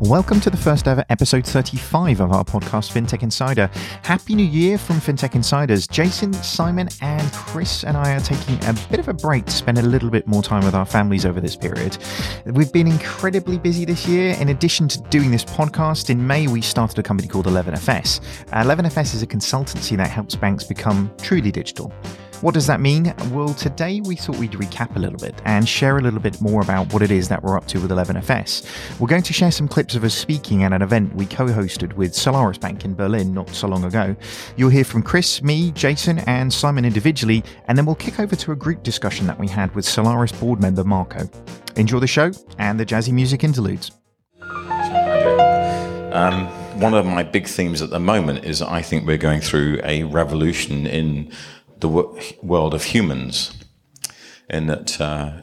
Welcome to the first ever episode 35 of our podcast, FinTech Insider. Happy New Year from FinTech Insiders. Jason, Simon, and Chris and I are taking a bit of a break to spend a little bit more time with our families over this period. We've been incredibly busy this year. In addition to doing this podcast, in May we started a company called 11FS. 11FS is a consultancy that helps banks become truly digital. What does that mean? Well, today we thought we'd recap a little bit and share a little bit more about what it is that we're up to with 11FS. We're going to share some clips of us speaking at an event we co hosted with Solaris Bank in Berlin not so long ago. You'll hear from Chris, me, Jason, and Simon individually, and then we'll kick over to a group discussion that we had with Solaris board member Marko. Enjoy the show and the jazzy music interludes. Um, one of my big themes at the moment is I think we're going through a revolution in the world of humans, in that uh,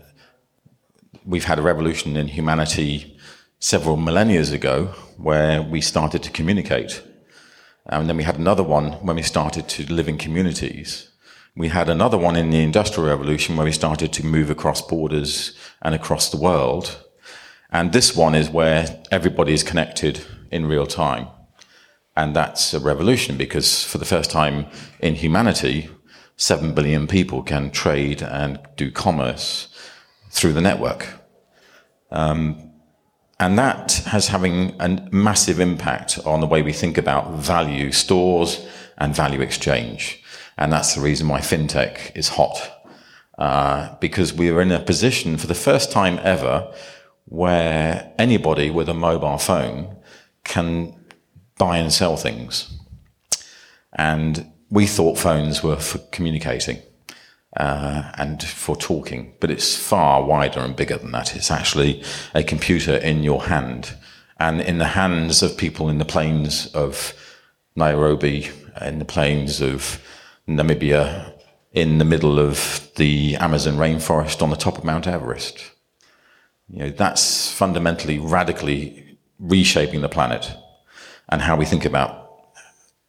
we've had a revolution in humanity several millennia ago where we started to communicate. And then we had another one when we started to live in communities. We had another one in the Industrial Revolution where we started to move across borders and across the world. And this one is where everybody is connected in real time. And that's a revolution because for the first time in humanity, 7 billion people can trade and do commerce through the network. Um, and that has having a massive impact on the way we think about value stores and value exchange. And that's the reason why fintech is hot. Uh, because we are in a position for the first time ever where anybody with a mobile phone can buy and sell things. And we thought phones were for communicating uh, and for talking, but it's far wider and bigger than that. It's actually a computer in your hand and in the hands of people in the plains of Nairobi, in the plains of Namibia, in the middle of the Amazon rainforest on the top of Mount Everest. You know, that's fundamentally radically reshaping the planet and how we think about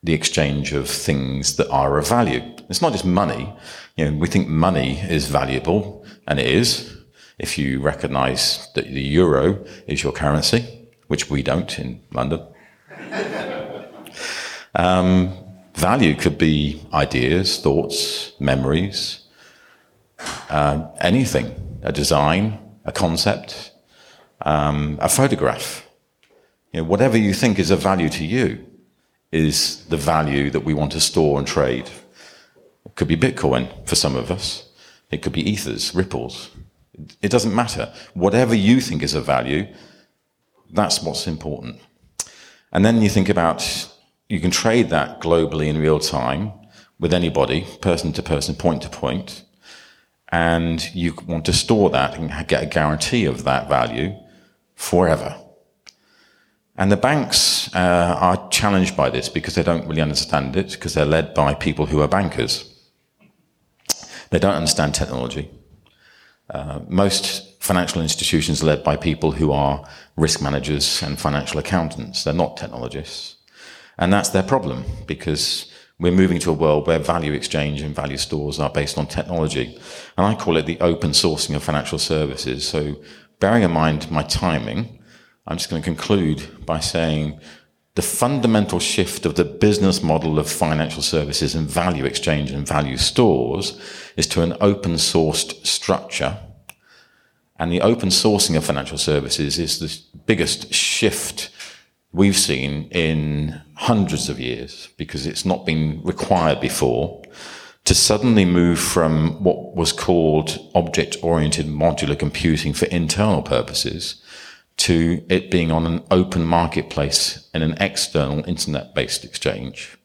the exchange of things that are of value. It's not just money. You know, we think money is valuable, and it is. If you recognize that the euro is your currency, which we don't in London. um, value could be ideas, thoughts, memories, uh, anything, a design, a concept, um, a photograph. You know, whatever you think is of value to you is the value that we want to store and trade. It could be Bitcoin for some of us. It could be ethers, ripples. It doesn't matter. Whatever you think is of value, that's what's important. And then you think about you can trade that globally in real time with anybody, person to person, point to point. and you want to store that and get a guarantee of that value forever. And the banks uh, are challenged by this because they don't really understand it, because they're led by people who are bankers. They don't understand technology. Uh, most financial institutions are led by people who are risk managers and financial accountants. They're not technologists. And that's their problem because we're moving to a world where value exchange and value stores are based on technology. And I call it the open sourcing of financial services. So bearing in mind my timing, I'm just going to conclude by saying the fundamental shift of the business model of financial services and value exchange and value stores is to an open sourced structure. And the open sourcing of financial services is the biggest shift we've seen in hundreds of years because it's not been required before to suddenly move from what was called object oriented modular computing for internal purposes to it being on an open marketplace in an external internet based exchange,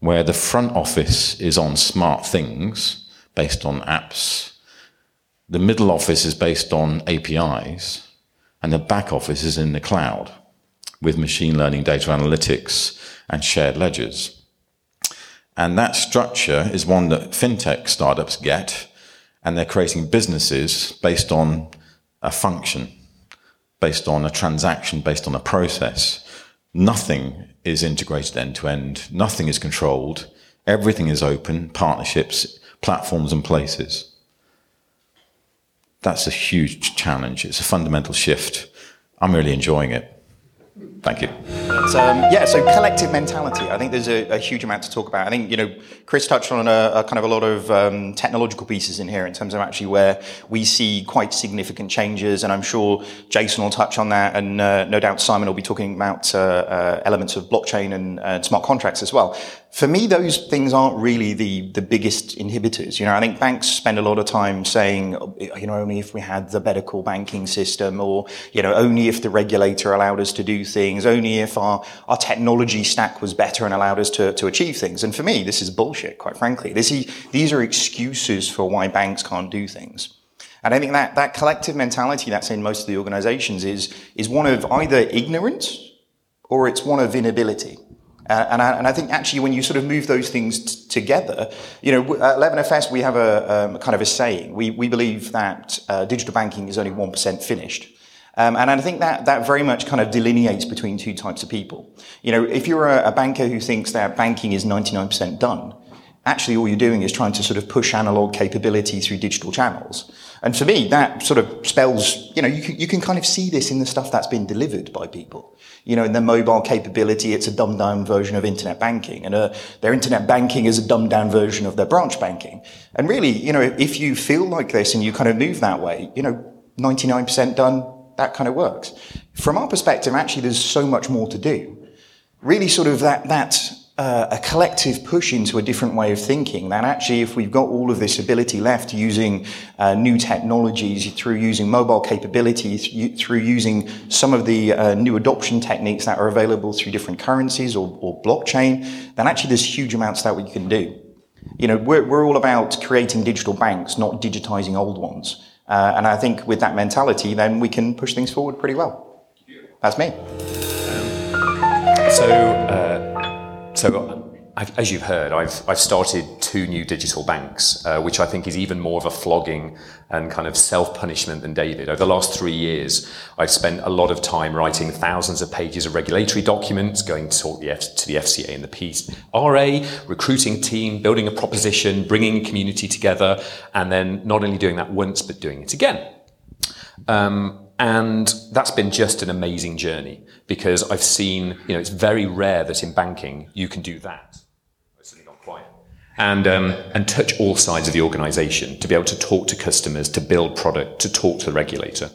where the front office is on smart things based on apps, the middle office is based on APIs, and the back office is in the cloud with machine learning, data analytics, and shared ledgers. And that structure is one that fintech startups get, and they're creating businesses based on a function based on a transaction, based on a process. Nothing is integrated end to end. Nothing is controlled. Everything is open, partnerships, platforms and places. That's a huge challenge. It's a fundamental shift. I'm really enjoying it. Thank you. Um, yeah, so collective mentality. I think there's a, a, huge amount to talk about. I think you know Chris touched on a, a kind of a lot of um, technological pieces in here in terms of actually where we see quite significant changes, and I'm sure Jason will touch on that, and uh, no doubt Simon will be talking about uh, uh, elements of blockchain and smart contracts as well for me, those things aren't really the, the biggest inhibitors. You know, I think banks spend a lot of time saying, you know, only if we had the better core banking system or, you know, only if the regulator allowed us to do things, only if our, our technology stack was better and allowed us to, to achieve things. And for me, this is bullshit, quite frankly. This is, these are excuses for why banks can't do things. And I think that, that collective mentality that's in most of the organizations is, is one of either ignorance or it's one of inability. Uh, and, I, and, I, think actually when you sort of move those things t- together, you know, at 11FS we have a um, kind of a saying. We, we believe that uh, digital banking is only 1% finished. Um, and I think that, that very much kind of delineates between two types of people. You know, if you're a, a banker who thinks that banking is 99% done, actually all you're doing is trying to sort of push analog capability through digital channels. And for me, that sort of spells, you know, you can, you can kind of see this in the stuff that's been delivered by people. You know, in their mobile capability, it's a dumbed down version of internet banking. And uh, their internet banking is a dumbed down version of their branch banking. And really, you know, if you feel like this and you kind of move that way, you know, 99% done, that kind of works. From our perspective, actually, there's so much more to do. Really sort of that, that uh, a collective push into a different way of thinking that actually if we've got all of this ability left using uh, new technologies through using mobile capabilities through using some of the uh, new adoption techniques that are available through different currencies or, or, blockchain then actually there's huge amounts that we can do you know we're, we're all about creating digital banks not digitizing old ones uh, and i think with that mentality then we can push things forward pretty well. That's me. Um, so uh, so, as you've heard, I've, I've started two new digital banks, uh, which I think is even more of a flogging and kind of self punishment than David. Over the last three years, I've spent a lot of time writing thousands of pages of regulatory documents, going to talk the F- to the FCA and the PRA, recruiting team, building a proposition, bringing a community together, and then not only doing that once, but doing it again. Um, and that's been just an amazing journey because I've seen, you know, it's very rare that in banking you can do that. And, um, and touch all sides of the organization to be able to talk to customers, to build product, to talk to the regulator.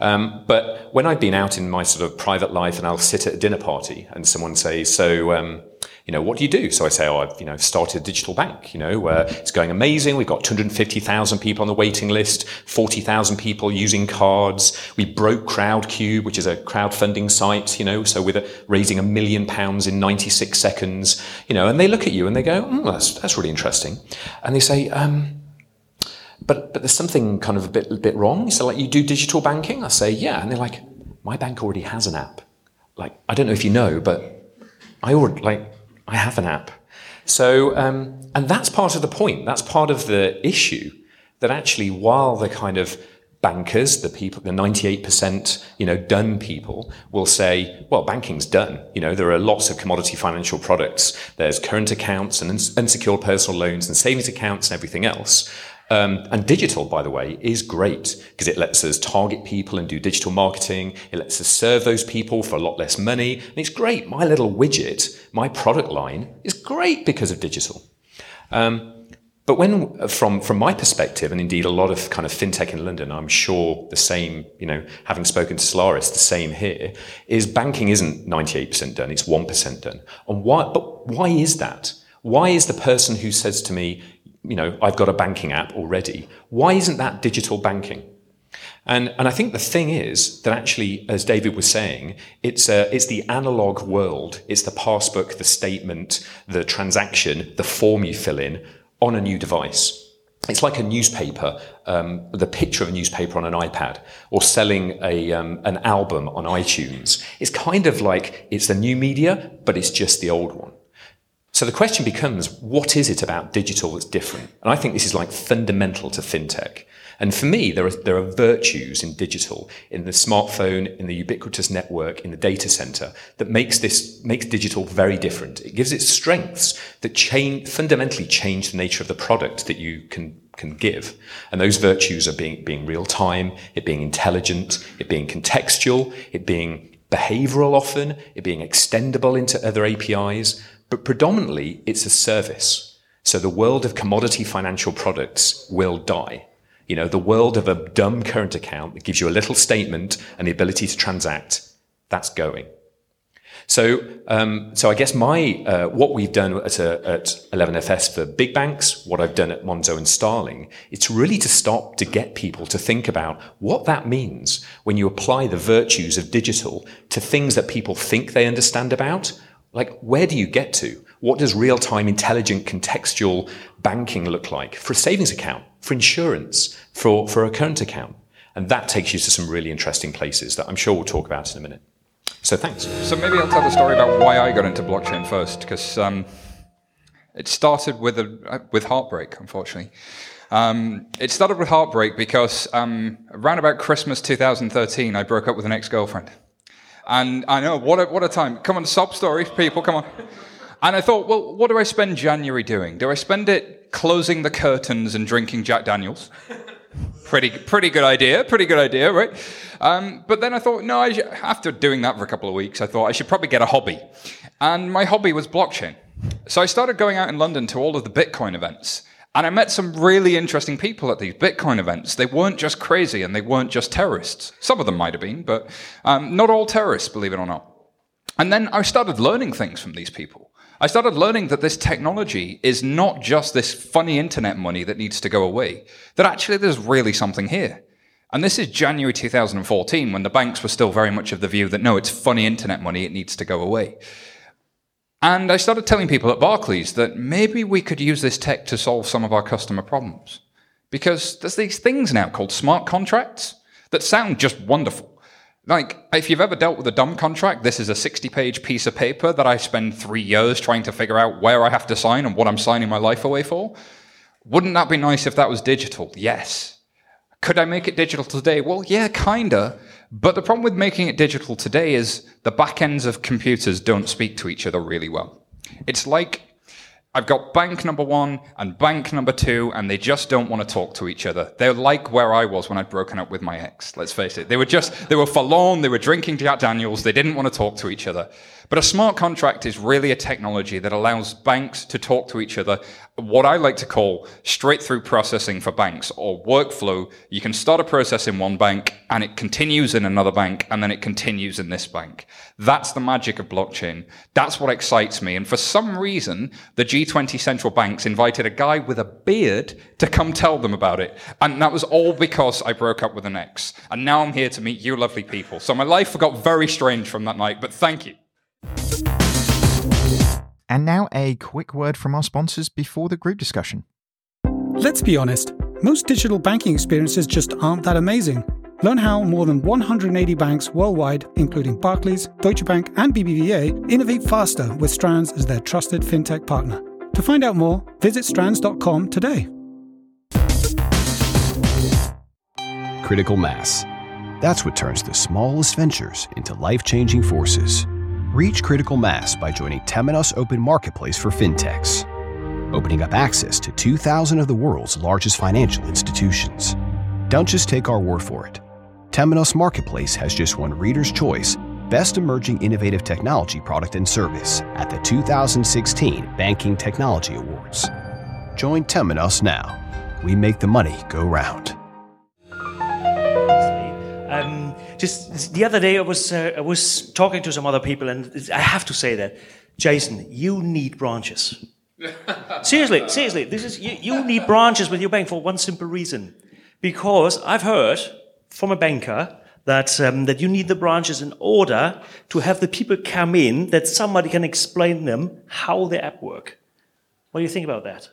Um, but when I've been out in my sort of private life and I'll sit at a dinner party and someone says, so, um, you know, what do you do? So I say, oh, I've, you know, started a digital bank, you know, uh, it's going amazing. We've got 250,000 people on the waiting list, 40,000 people using cards. We broke Crowdcube, which is a crowdfunding site, you know, so with a, raising a million pounds in 96 seconds, you know, and they look at you and they go, oh, that's, that's really interesting. And they say, um, but, but there's something kind of a bit, a bit wrong. So like, you do digital banking? I say, yeah. And they're like, my bank already has an app. Like, I don't know if you know, but I already, like, I have an app. So, um, and that's part of the point. That's part of the issue that actually, while the kind of bankers, the people, the 98%, you know, done people will say, well, banking's done. You know, there are lots of commodity financial products. There's current accounts and unsecured personal loans and savings accounts and everything else. Um, and digital, by the way, is great because it lets us target people and do digital marketing. It lets us serve those people for a lot less money. And it's great. My little widget, my product line is great because of digital. Um, but when, from, from my perspective, and indeed a lot of kind of fintech in London, I'm sure the same, you know, having spoken to Solaris, the same here, is banking isn't 98% done, it's 1% done. And why, but why is that? Why is the person who says to me, you know, I've got a banking app already. Why isn't that digital banking? And, and I think the thing is that actually, as David was saying, it's, a, it's the analog world. It's the passbook, the statement, the transaction, the form you fill in on a new device. It's like a newspaper, um, the picture of a newspaper on an iPad, or selling a, um, an album on iTunes. It's kind of like it's the new media, but it's just the old one. So the question becomes, what is it about digital that's different? And I think this is like fundamental to fintech. And for me, there are, there are virtues in digital, in the smartphone, in the ubiquitous network, in the data center that makes this, makes digital very different. It gives it strengths that change, fundamentally change the nature of the product that you can, can give. And those virtues are being, being real time, it being intelligent, it being contextual, it being behavioral often, it being extendable into other APIs, but predominantly it's a service. So the world of commodity financial products will die. You know, the world of a dumb current account that gives you a little statement and the ability to transact, that's going. So, um, so I guess my uh, what we've done at, a, at 11FS for big banks, what I've done at Monzo and Starling, it's really to stop to get people to think about what that means when you apply the virtues of digital to things that people think they understand about. Like, where do you get to? What does real-time, intelligent, contextual banking look like for a savings account, for insurance, for, for a current account? And that takes you to some really interesting places that I'm sure we'll talk about in a minute. So thanks. So maybe I'll tell the story about why I got into blockchain first, because um, it started with a with heartbreak, unfortunately. Um, it started with heartbreak because um, around about Christmas 2013, I broke up with an ex-girlfriend, and I know what a, what a time. Come on, sob story, people, come on. And I thought, well, what do I spend January doing? Do I spend it closing the curtains and drinking Jack Daniels? pretty, pretty good idea. Pretty good idea, right? Um, but then I thought, no, I should, after doing that for a couple of weeks, I thought I should probably get a hobby. And my hobby was blockchain. So I started going out in London to all of the Bitcoin events. And I met some really interesting people at these Bitcoin events. They weren't just crazy and they weren't just terrorists. Some of them might have been, but um, not all terrorists, believe it or not. And then I started learning things from these people. I started learning that this technology is not just this funny internet money that needs to go away, that actually there's really something here. And this is January 2014 when the banks were still very much of the view that no, it's funny internet money, it needs to go away. And I started telling people at Barclays that maybe we could use this tech to solve some of our customer problems. Because there's these things now called smart contracts that sound just wonderful. Like, if you've ever dealt with a dumb contract, this is a 60 page piece of paper that I spend three years trying to figure out where I have to sign and what I'm signing my life away for. Wouldn't that be nice if that was digital? Yes. Could I make it digital today? Well, yeah, kinda. But the problem with making it digital today is the back ends of computers don't speak to each other really well. It's like I've got bank number one and bank number two, and they just don't want to talk to each other. They're like where I was when I'd broken up with my ex, let's face it. They were just, they were forlorn, they were drinking Jack Daniels, they didn't want to talk to each other. But a smart contract is really a technology that allows banks to talk to each other, what I like to call straight through processing for banks or workflow. You can start a process in one bank and it continues in another bank and then it continues in this bank. That's the magic of blockchain. That's what excites me. And for some reason, the G20 central banks invited a guy with a beard to come tell them about it. And that was all because I broke up with an ex. And now I'm here to meet you lovely people. So my life got very strange from that night, but thank you. And now a quick word from our sponsors before the group discussion. Let's be honest, most digital banking experiences just aren't that amazing. Learn how more than 180 banks worldwide, including Barclays, Deutsche Bank, and BBVA, innovate faster with Strands as their trusted fintech partner. To find out more, visit strands.com today. Critical mass. That's what turns the smallest ventures into life changing forces. Reach critical mass by joining Temenos Open Marketplace for fintechs, opening up access to 2,000 of the world's largest financial institutions. Don't just take our word for it. Temenos Marketplace has just won Reader's Choice Best Emerging Innovative Technology Product and Service at the 2016 Banking Technology Awards. Join Temenos now. We make the money go round. Just the other day, I was uh, I was talking to some other people, and I have to say that, Jason, you need branches. seriously, seriously, this is you, you need branches with your bank for one simple reason, because I've heard from a banker that um, that you need the branches in order to have the people come in that somebody can explain them how the app work. What do you think about that?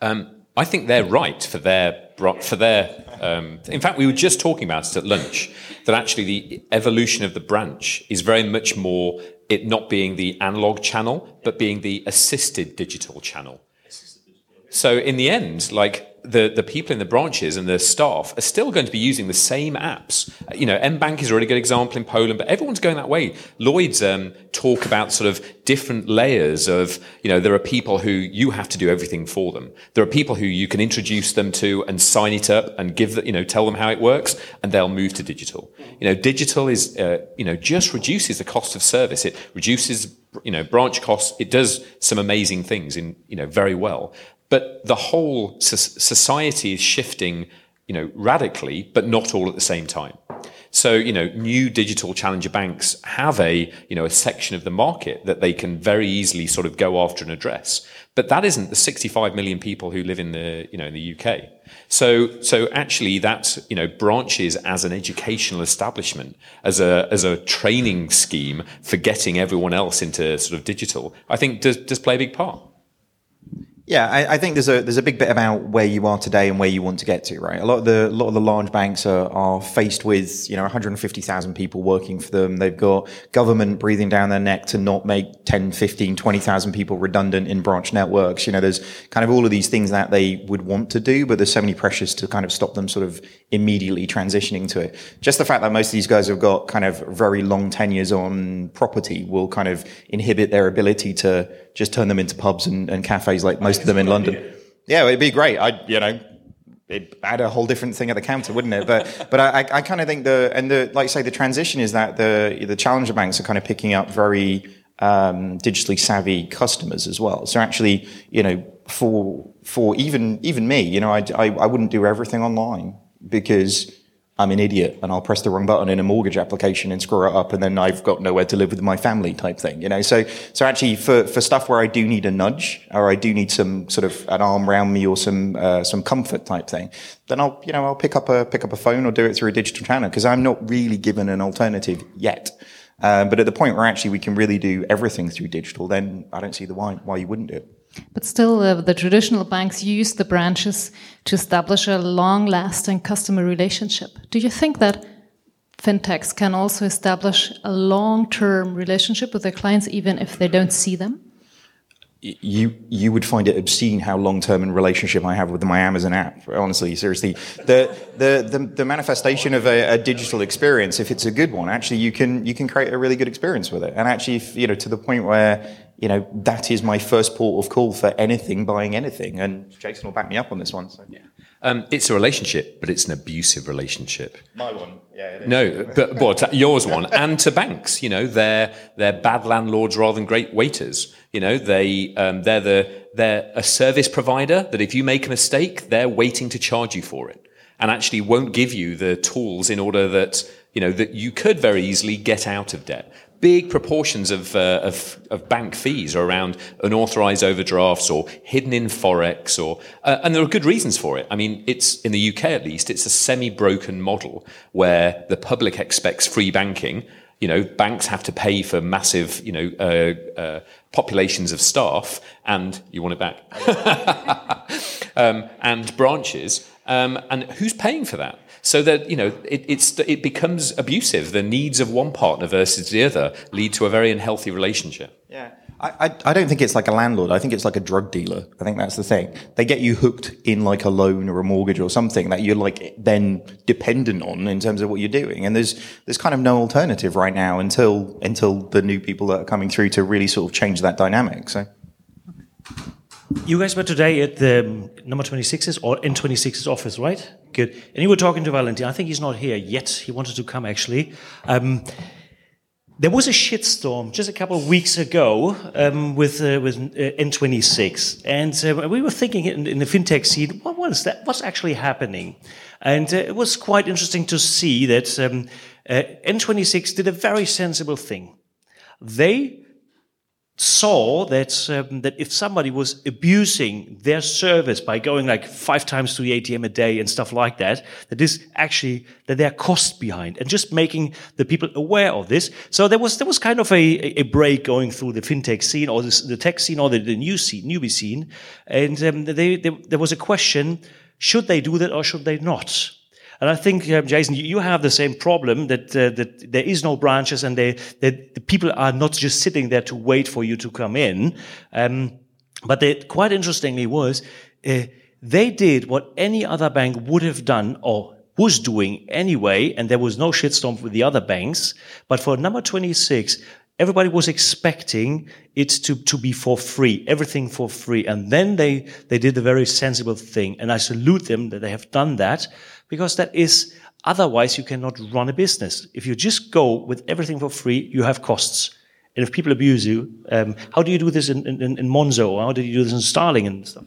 Um, I think they're right for their for their. Um, in fact, we were just talking about it at lunch that actually the evolution of the branch is very much more it not being the analog channel, but being the assisted digital channel. So in the end, like the, the people in the branches and the staff are still going to be using the same apps. You know, mBank is a really good example in Poland, but everyone's going that way. Lloyds um, talk about sort of different layers of, you know, there are people who you have to do everything for them. There are people who you can introduce them to and sign it up and give, the, you know, tell them how it works, and they'll move to digital. You know, digital is, uh, you know, just reduces the cost of service. It reduces you know branch costs it does some amazing things in you know very well but the whole society is shifting, you know, radically, but not all at the same time. So, you know, new digital challenger banks have a, you know, a section of the market that they can very easily sort of go after and address. But that isn't the 65 million people who live in the, you know, in the UK. So, so actually that's, you know, branches as an educational establishment, as a, as a training scheme for getting everyone else into sort of digital, I think does, does play a big part. Yeah, I, I, think there's a there's a big bit about where you are today and where you want to get to, right? A lot of the a lot of the large banks are, are faced with you know 150,000 people working for them. They've got government breathing down their neck to not make 10, 15, 20,000 people redundant in branch networks. You know, there's kind of all of these things that they would want to do, but there's so many pressures to kind of stop them sort of immediately transitioning to it. Just the fact that most of these guys have got kind of very long tenures on property will kind of inhibit their ability to just turn them into pubs and, and cafes like most of them in London. Idea. Yeah, it'd be great. I, you know, it add a whole different thing at the counter, wouldn't it? But but I, I kind of think the and the like say the transition is that the the challenger banks are kind of picking up very um, digitally savvy customers as well. So actually, you know, for for even even me, you know, I, I, I wouldn't do everything online because I'm an idiot and I'll press the wrong button in a mortgage application and screw it up and then I've got nowhere to live with my family type thing, you know? So, so actually for, for stuff where I do need a nudge or I do need some sort of an arm around me or some, uh, some comfort type thing, then I'll, you know, I'll pick up a, pick up a phone or do it through a digital channel because I'm not really given an alternative yet. Um, but at the point where actually we can really do everything through digital, then I don't see the why, why you wouldn't do it. But still, uh, the traditional banks use the branches to establish a long lasting customer relationship. Do you think that fintechs can also establish a long term relationship with their clients even if they don't see them? you you would find it obscene how long term in relationship I have with my Amazon app. Honestly, seriously, the the the, the manifestation of a, a, digital experience, if it's a good one, actually you can you can create a really good experience with it. And actually, if, you know, to the point where you know that is my first port of call for anything, buying anything. And Jason will back me up on this one. So. Yeah. Um, it's a relationship, but it's an abusive relationship. My one, yeah. No, but what yours one, and to banks, you know, they're they're bad landlords rather than great waiters. You know, they um, they're the they're a service provider that if you make a mistake, they're waiting to charge you for it, and actually won't give you the tools in order that you know that you could very easily get out of debt big proportions of, uh, of, of, bank fees are around unauthorized overdrafts or hidden in forex or uh, and there are good reasons for it. I mean it's in the uk at least it's a semi-broken model where the public expects free banking you know banks have to pay for massive you know uh, uh populations of staff and you want it back um, and branches um, and who's paying for that so that you know it, it's it becomes abusive. The needs of one partner versus the other lead to a very unhealthy relationship. Yeah. I, I don't think it's like a landlord. I think it's like a drug dealer. I think that's the thing. They get you hooked in like a loan or a mortgage or something that you're like then dependent on in terms of what you're doing. And there's there's kind of no alternative right now until until the new people that are coming through to really sort of change that dynamic. So. You guys were today at the um, number 26's or N26's office, right? Good. And you were talking to Valentin. I think he's not here yet. He wanted to come actually. Um, there was a shitstorm just a couple of weeks ago um, with uh, with uh, N26, and uh, we were thinking in, in, the fintech scene, what was that? What's actually happening? And uh, it was quite interesting to see that um, uh, N26 did a very sensible thing. They saw that um, that if somebody was abusing their service by going like five times to the ATM a day and stuff like that, that is actually that there are costs behind, and just making the people aware of this. So there was there was kind of a, a break going through the fintech scene or the, the tech scene or the, the new scene, newbie scene, and um, they, they, there was a question: should they do that or should they not? And I think, um, Jason, you, have the same problem that uh, that there is no branches and they, that the people are not just sitting there to wait for you to come in. Um, but they, quite interestingly was uh, They did what any other bank would have done or was doing anyway, and there was no shitstorm with the other banks. But for number 26, everybody was expecting it to, to be for free, everything for free. And then they, they did a very sensible thing. And I salute them that they have done that because that is, otherwise you cannot run a business. If you just go with everything for free, you have costs. And if people abuse you, um, how do you do this in, in, in Monzo? How did you do this in Starling and stuff?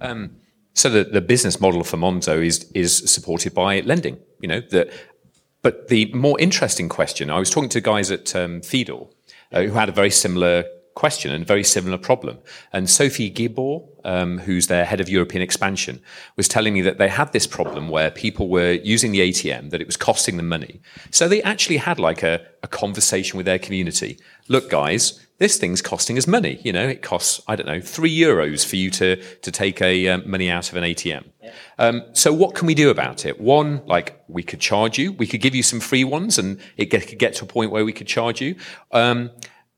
Um, so the, the business model for Monzo is is supported by lending. You know that, but the more interesting question. I was talking to guys at um, uh, who had a very similar question and a very similar problem. And Sophie Gibor, um, who's their head of European expansion, was telling me that they had this problem where people were using the ATM, that it was costing them money. So they actually had like a, a conversation with their community. Look, guys, this thing's costing us money. You know, it costs, I don't know, three euros for you to, to take a um, money out of an ATM. Um, so what can we do about it? One, like we could charge you, we could give you some free ones and it get, could get to a point where we could charge you. Um,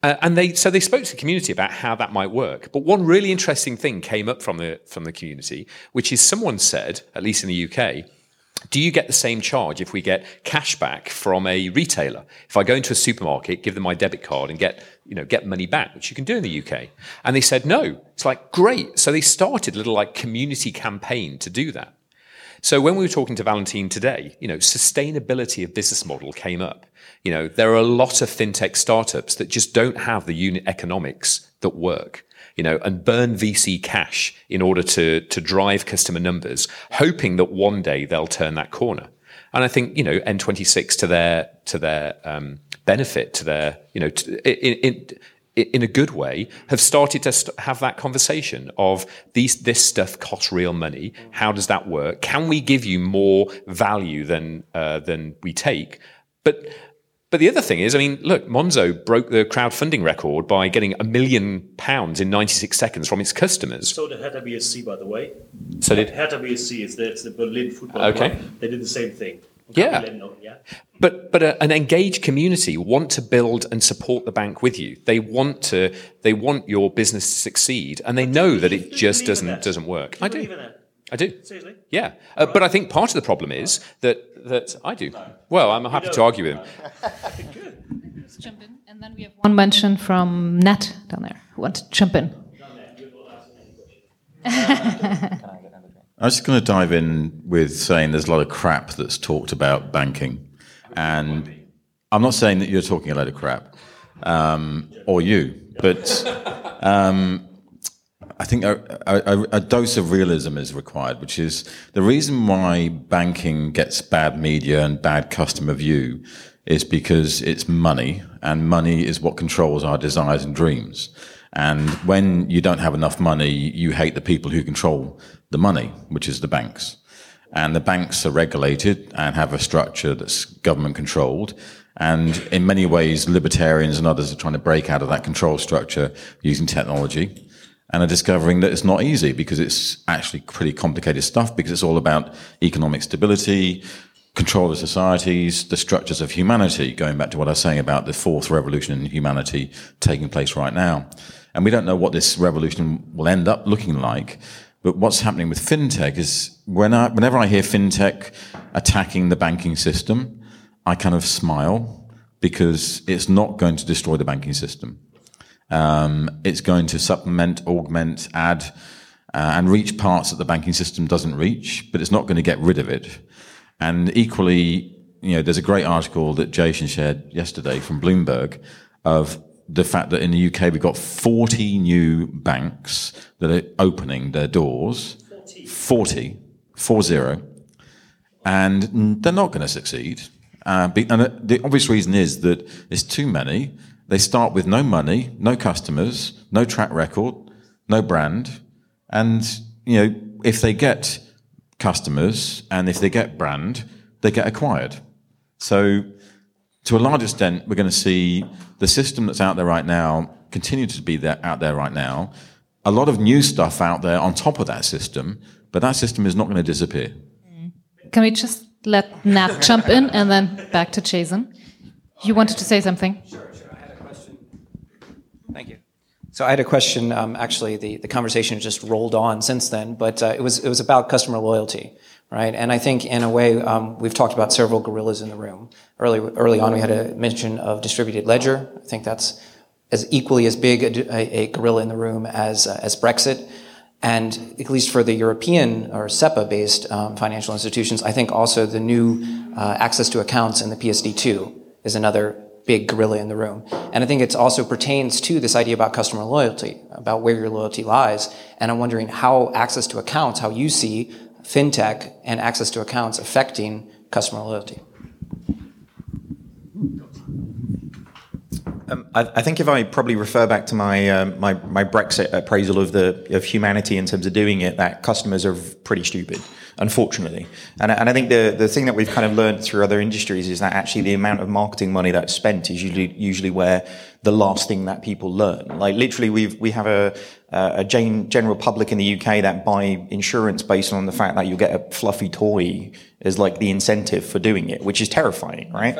uh, and they so they spoke to the community about how that might work. But one really interesting thing came up from the from the community, which is someone said, at least in the UK, do you get the same charge if we get cash back from a retailer? If I go into a supermarket, give them my debit card and get, you know, get money back, which you can do in the UK. And they said no. It's like, great. So they started a little like community campaign to do that. So when we were talking to Valentin today, you know, sustainability of business model came up. You know, there are a lot of fintech startups that just don't have the unit economics that work. You know, and burn VC cash in order to to drive customer numbers, hoping that one day they'll turn that corner. And I think you know N26 to their to their um, benefit, to their you know to, in, in, in a good way, have started to st- have that conversation of these, this stuff costs real money. How does that work? Can we give you more value than, uh, than we take? But but the other thing is, I mean, look, Monzo broke the crowdfunding record by getting a million pounds in 96 seconds from its customers. So did Hertha BSC, by the way. So did Hertha BSC is the, it's the Berlin football Okay. club. They did the same thing. Yeah. Leno, yeah. But but a, an engaged community want to build and support the bank with you. They want to they want your business to succeed, and they know that it just doesn't that? doesn't work. Do I you believe do. I do. Seriously? Yeah, uh, but I think part of the problem is that that I do. Well, I'm happy to argue with him. Let's jump in. And then we have one mention from Nat down there who wants to jump in. I was just going to dive in with saying there's a lot of crap that's talked about banking. And I'm not saying that you're talking a lot of crap, um, or you, but um, I think a, a, a dose of realism is required, which is the reason why banking gets bad media and bad customer view is because it's money, and money is what controls our desires and dreams. And when you don't have enough money, you hate the people who control the money, which is the banks. And the banks are regulated and have a structure that's government controlled. And in many ways, libertarians and others are trying to break out of that control structure using technology and are discovering that it's not easy because it's actually pretty complicated stuff because it's all about economic stability, control of societies, the structures of humanity, going back to what I was saying about the fourth revolution in humanity taking place right now. And we don't know what this revolution will end up looking like. But what's happening with fintech is when I, whenever I hear fintech attacking the banking system, I kind of smile because it's not going to destroy the banking system. Um, it's going to supplement, augment, add, uh, and reach parts that the banking system doesn't reach, but it's not going to get rid of it. And equally, you know, there's a great article that Jason shared yesterday from Bloomberg of the fact that in the UK we've got 40 new banks that are opening their doors. 40. 40. And they're not going to succeed. Uh, and the obvious reason is that it's too many. They start with no money, no customers, no track record, no brand. And, you know, if they get customers and if they get brand, they get acquired. So, to a large extent, we're going to see the system that's out there right now continue to be there, out there right now. A lot of new stuff out there on top of that system, but that system is not going to disappear. Can we just let Nat jump in and then back to Jason? You wanted to say something? Sure, sure. I had a question. Thank you. So I had a question. Um, actually, the, the conversation just rolled on since then, but uh, it was it was about customer loyalty, right? And I think in a way um, we've talked about several gorillas in the room. Early early on, we had a mention of distributed ledger. I think that's as equally as big a, a gorilla in the room as uh, as Brexit. And at least for the European or SEPA based um, financial institutions, I think also the new uh, access to accounts in the PSD2 is another big gorilla in the room. And I think it also pertains to this idea about customer loyalty, about where your loyalty lies. And I'm wondering how access to accounts, how you see fintech and access to accounts affecting customer loyalty. Um, I, I, think if I probably refer back to my, um, my my Brexit appraisal of the of humanity in terms of doing it, that customers are pretty stupid, unfortunately. And, and I think the the thing that we've kind of learned through other industries is that actually the amount of marketing money that's spent is usually usually where the last thing that people learn. Like literally, we we have a Uh, a general public in the UK that buy insurance based on the fact that you'll get a fluffy toy as like the incentive for doing it, which is terrifying, right?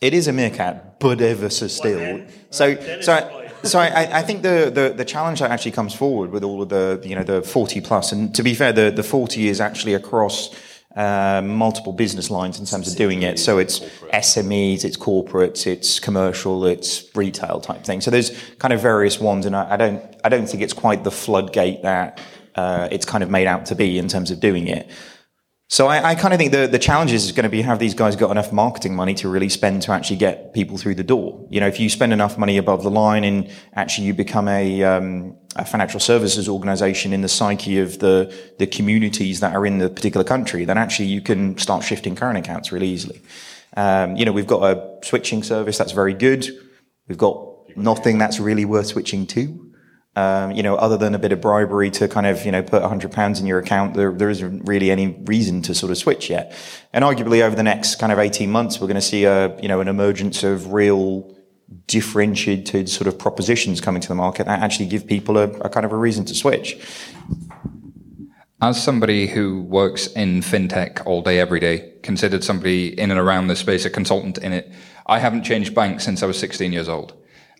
It is a meerkat, but ever so still. Well, so, so, I, so I, I think the, the, the challenge that actually comes forward with all of the, you know, the 40 plus, and to be fair, the, the 40 is actually across uh, multiple business lines in terms of doing it. So it's SMEs, it's corporates, it's commercial, it's retail type thing. So there's kind of various ones, and I, I don't, I don't think it's quite the floodgate that uh, it's kind of made out to be in terms of doing it. So I, I kind of think the, the challenge is going to be have these guys got enough marketing money to really spend to actually get people through the door. You know, if you spend enough money above the line and actually you become a, um, a financial services organization in the psyche of the, the communities that are in the particular country, then actually you can start shifting current accounts really easily. Um, you know, we've got a switching service that's very good. We've got nothing that's really worth switching to. Um, you know, other than a bit of bribery to kind of, you know, put hundred pounds in your account, there, there isn't really any reason to sort of switch yet. And arguably over the next kind of 18 months, we're going to see a, you know, an emergence of real differentiated sort of propositions coming to the market that actually give people a, a kind of a reason to switch. As somebody who works in fintech all day, every day, considered somebody in and around the space, a consultant in it, I haven't changed banks since I was 16 years old.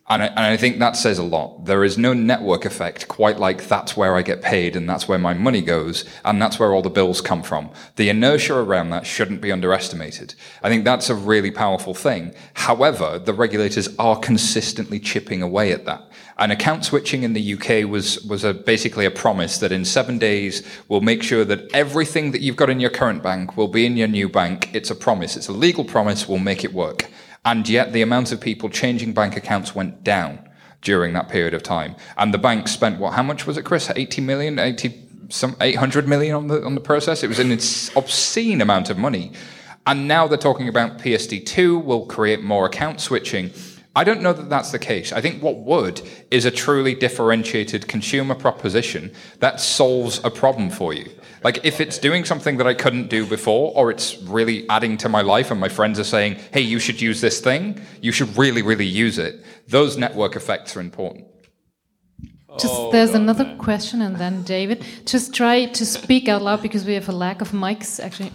And I, and I, think that says a lot. There is no network effect quite like that's where I get paid and that's where my money goes and that's where all the bills come from. The inertia around that shouldn't be underestimated. I think that's a really powerful thing. However, the regulators are consistently chipping away at that. And account switching in the UK was, was a, basically a promise that in seven days we'll make sure that everything that you've got in your current bank will be in your new bank. It's a promise. It's a legal promise. We'll make it work. And yet the amount of people changing bank accounts went down during that period of time. And the bank spent what? How much was it, Chris? 80 million, 80, some 800 million on the on the process. It was an obscene amount of money. And now they're talking about PSD2 will create more account switching. I don't know that that's the case. I think what would is a truly differentiated consumer proposition that solves a problem for you. Like if it's doing something that I couldn't do before, or it's really adding to my life, and my friends are saying, "Hey, you should use this thing. You should really, really use it." Those network effects are important. Just oh, there's God, another man. question, and then David. Just try to speak out loud because we have a lack of mics. Actually,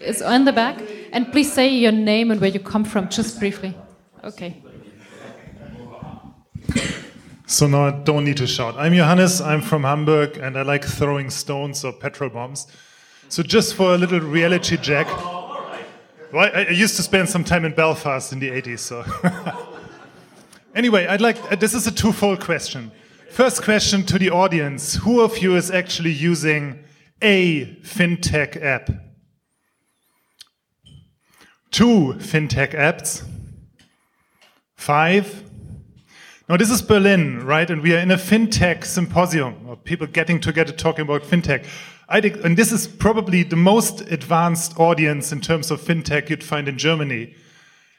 it's on the back, and please say your name and where you come from, just briefly. Okay. So now I don't need to shout. I'm Johannes, I'm from Hamburg, and I like throwing stones or petrol bombs. So just for a little reality check. Well, I used to spend some time in Belfast in the 80s, so. anyway, I'd like, uh, this is a twofold question. First question to the audience Who of you is actually using a fintech app? Two fintech apps? Five? Now, this is Berlin, right? And we are in a fintech symposium, of people getting together talking about fintech. I think, and this is probably the most advanced audience in terms of fintech you'd find in Germany.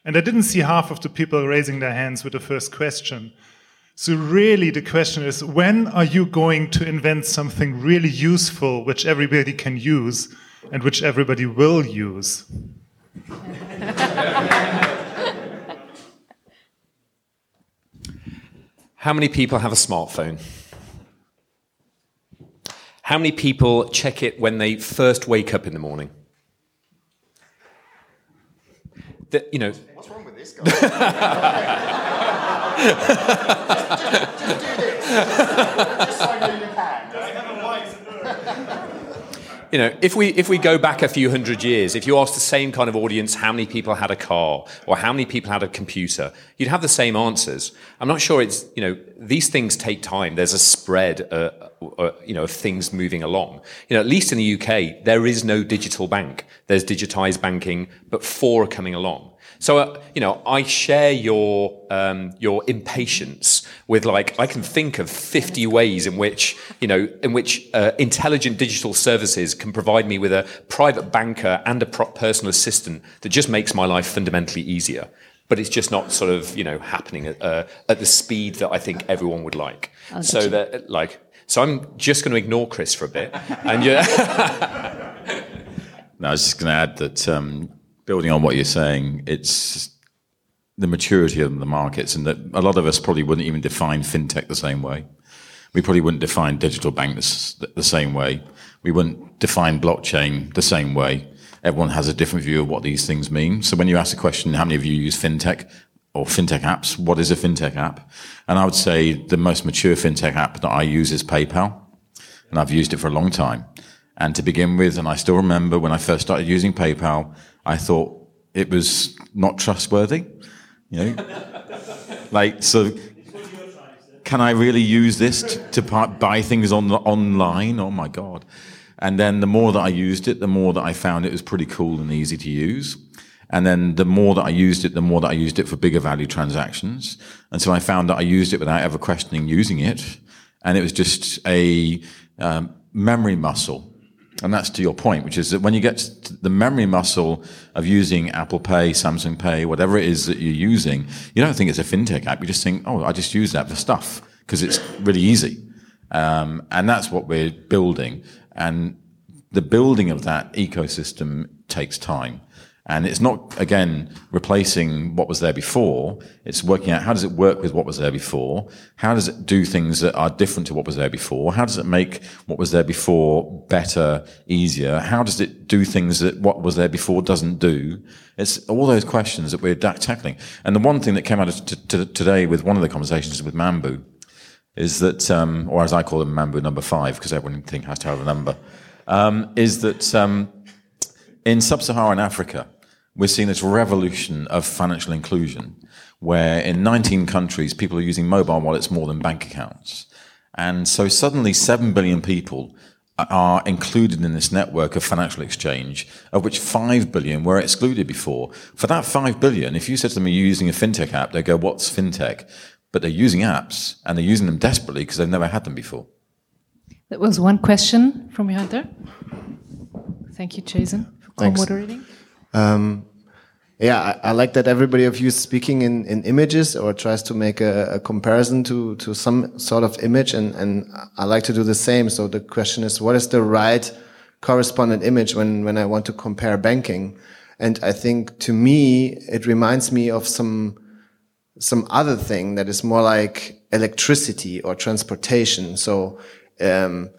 And I didn't see half of the people raising their hands with the first question. So, really, the question is when are you going to invent something really useful which everybody can use and which everybody will use? How many people have a smartphone? How many people check it when they first wake up in the morning? The, you know. What's wrong with this guy? Just do this. Just like you know, if we if we go back a few hundred years, if you asked the same kind of audience how many people had a car or how many people had a computer, you'd have the same answers. I'm not sure it's you know these things take time. There's a spread, uh, uh, you know, of things moving along. You know, at least in the UK, there is no digital bank. There's digitized banking, but four are coming along. So, uh, you know, I share your um, your impatience with like I can think of fifty ways in which you know in which uh, intelligent digital services can provide me with a private banker and a personal assistant that just makes my life fundamentally easier. But it's just not sort of you know happening at, uh, at the speed that I think everyone would like. I'll so that like so I'm just going to ignore Chris for a bit and yeah. No, I was just going to add that um, building on what you're saying, it's the maturity of the markets, and that a lot of us probably wouldn't even define fintech the same way. We probably wouldn't define digital banks the same way. We wouldn't define blockchain the same way. Everyone has a different view of what these things mean. So when you ask the question, how many of you use fintech or fintech apps? What is a fintech app? And I would say the most mature fintech app that I use is PayPal. And I've used it for a long time. And to begin with, and I still remember when I first started using PayPal, I thought it was not trustworthy. You know, like so. Can I really use this to, to buy things on online? Oh my god! And then the more that I used it, the more that I found it was pretty cool and easy to use. And then the more that I used it, the more that I used it for bigger value transactions. And so I found that I used it without ever questioning using it. And it was just a um, memory muscle. And that's to your point, which is that when you get the memory muscle of using Apple Pay, Samsung Pay, whatever it is that you're using, you don't think it's a fintech app. You just think, oh, I just use that for stuff because it's really easy. Um, and that's what we're building. And the building of that ecosystem takes time. And it's not, again, replacing what was there before. It's working out how does it work with what was there before? How does it do things that are different to what was there before? How does it make what was there before better, easier? How does it do things that what was there before doesn't do? It's all those questions that we're tackling. And the one thing that came out of t- t- today with one of the conversations with Mambu is that, um, or as I call them, Mambu number five, because everyone has to have a number, um, is that um, in sub-Saharan Africa, we're seeing this revolution of financial inclusion, where in 19 countries, people are using mobile wallets more than bank accounts. And so suddenly 7 billion people are included in this network of financial exchange, of which 5 billion were excluded before. For that 5 billion, if you said to them, are you using a fintech app? They go, what's fintech? But they're using apps and they're using them desperately because they've never had them before. That was one question from behind there. Thank you, Jason, for co-moderating. Um, yeah, I, I like that everybody of you is speaking in, in images or tries to make a, a comparison to, to some sort of image, and, and I like to do the same. So the question is, what is the right correspondent image when, when I want to compare banking? And I think to me, it reminds me of some some other thing that is more like electricity or transportation. So um,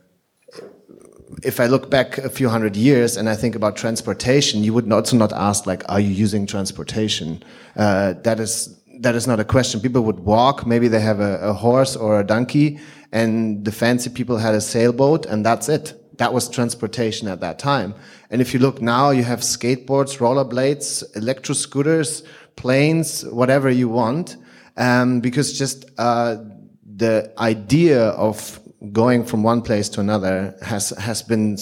if I look back a few hundred years and I think about transportation, you would also not ask like, "Are you using transportation?" Uh, that is that is not a question. People would walk. Maybe they have a, a horse or a donkey, and the fancy people had a sailboat, and that's it. That was transportation at that time. And if you look now, you have skateboards, rollerblades, electro scooters, planes, whatever you want, um, because just uh, the idea of going from one place to another has has been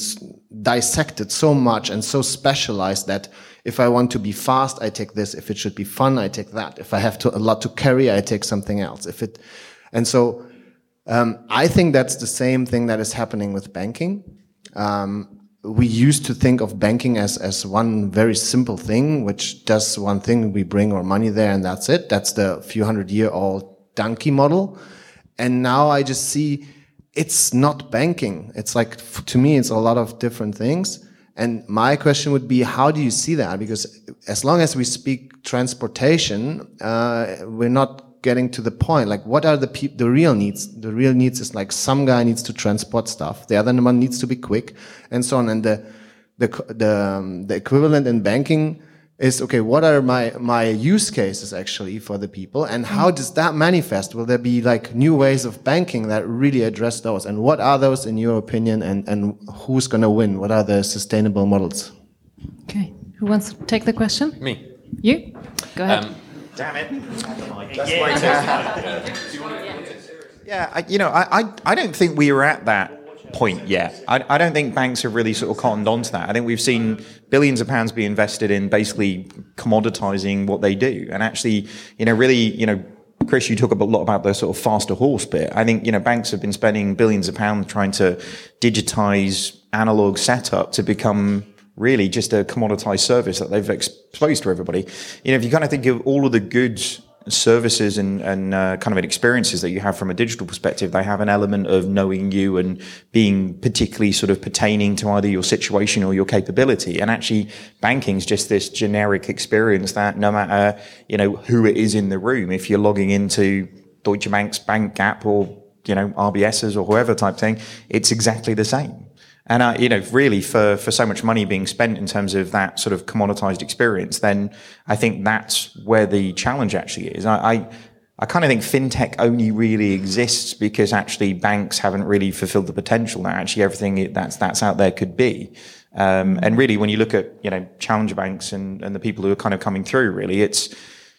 dissected so much and so specialized that if I want to be fast, I take this. If it should be fun, I take that. If I have to, a lot to carry, I take something else. If it, and so um, I think that's the same thing that is happening with banking. Um, we used to think of banking as, as one very simple thing, which does one thing. We bring our money there and that's it. That's the few hundred year old donkey model. And now I just see it's not banking. It's like, to me, it's a lot of different things. And my question would be, how do you see that? Because as long as we speak transportation, uh, we're not getting to the point. Like, what are the the real needs? The real needs is like some guy needs to transport stuff. The other one needs to be quick and so on. And the, the, the, um, the equivalent in banking is okay what are my my use cases actually for the people and how does that manifest will there be like new ways of banking that really address those and what are those in your opinion and and who's going to win what are the sustainable models Okay. Who wants to take the question? Me. You? Go ahead. Um, Damn it. Yeah. Yeah, I, you know, I, I, I don't think we are at that point yet. I, I don't think banks have really sort of cottoned on to that. I think we've seen billions of pounds be invested in basically commoditizing what they do. And actually, you know, really, you know, Chris, you talk a lot about the sort of faster horse bit. I think, you know, banks have been spending billions of pounds trying to digitize analog setup to become really just a commoditized service that they've exposed to everybody. You know, if you kind of think of all of the goods services and, and uh, kind of experiences that you have from a digital perspective, they have an element of knowing you and being particularly sort of pertaining to either your situation or your capability. And actually, banking is just this generic experience that no matter you know who it is in the room, if you're logging into Deutsche Bank's Bank app or you know RBS's or whoever type thing, it's exactly the same. And uh, you know, really, for for so much money being spent in terms of that sort of commoditized experience, then I think that's where the challenge actually is. I, I, I kind of think fintech only really exists because actually banks haven't really fulfilled the potential that actually everything that's that's out there could be. Um, and really, when you look at you know challenger banks and and the people who are kind of coming through, really, it's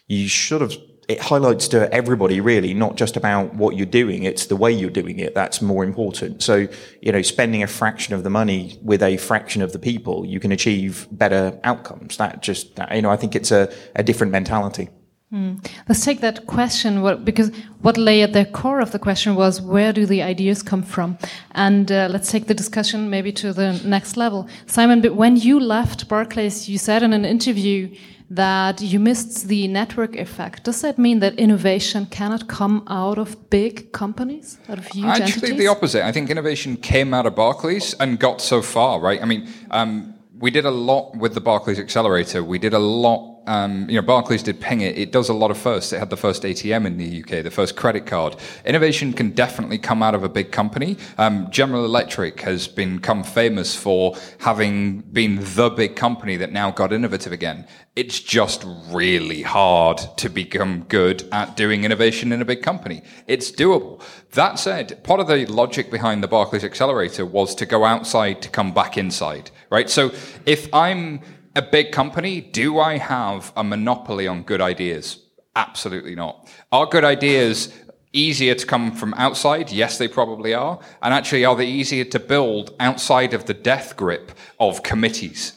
you should have it highlights to everybody really, not just about what you're doing. It's the way you're doing it that's more important. So, you know, spending a fraction of the money with a fraction of the people, you can achieve better outcomes. That just, you know, I think it's a, a different mentality. Hmm. Let's take that question what, because what lay at the core of the question was where do the ideas come from? And uh, let's take the discussion maybe to the next level. Simon, but when you left Barclays, you said in an interview that you missed the network effect. Does that mean that innovation cannot come out of big companies, out of huge Actually, entities? the opposite. I think innovation came out of Barclays and got so far, right? I mean, um, we did a lot with the Barclays Accelerator. We did a lot um, you know, Barclays did Pingit. It does a lot of firsts. It had the first ATM in the UK, the first credit card. Innovation can definitely come out of a big company. Um, General Electric has become famous for having been the big company that now got innovative again. It's just really hard to become good at doing innovation in a big company. It's doable. That said, part of the logic behind the Barclays Accelerator was to go outside to come back inside, right? So if I'm a big company, do I have a monopoly on good ideas? Absolutely not. Are good ideas easier to come from outside? Yes, they probably are. And actually, are they easier to build outside of the death grip of committees?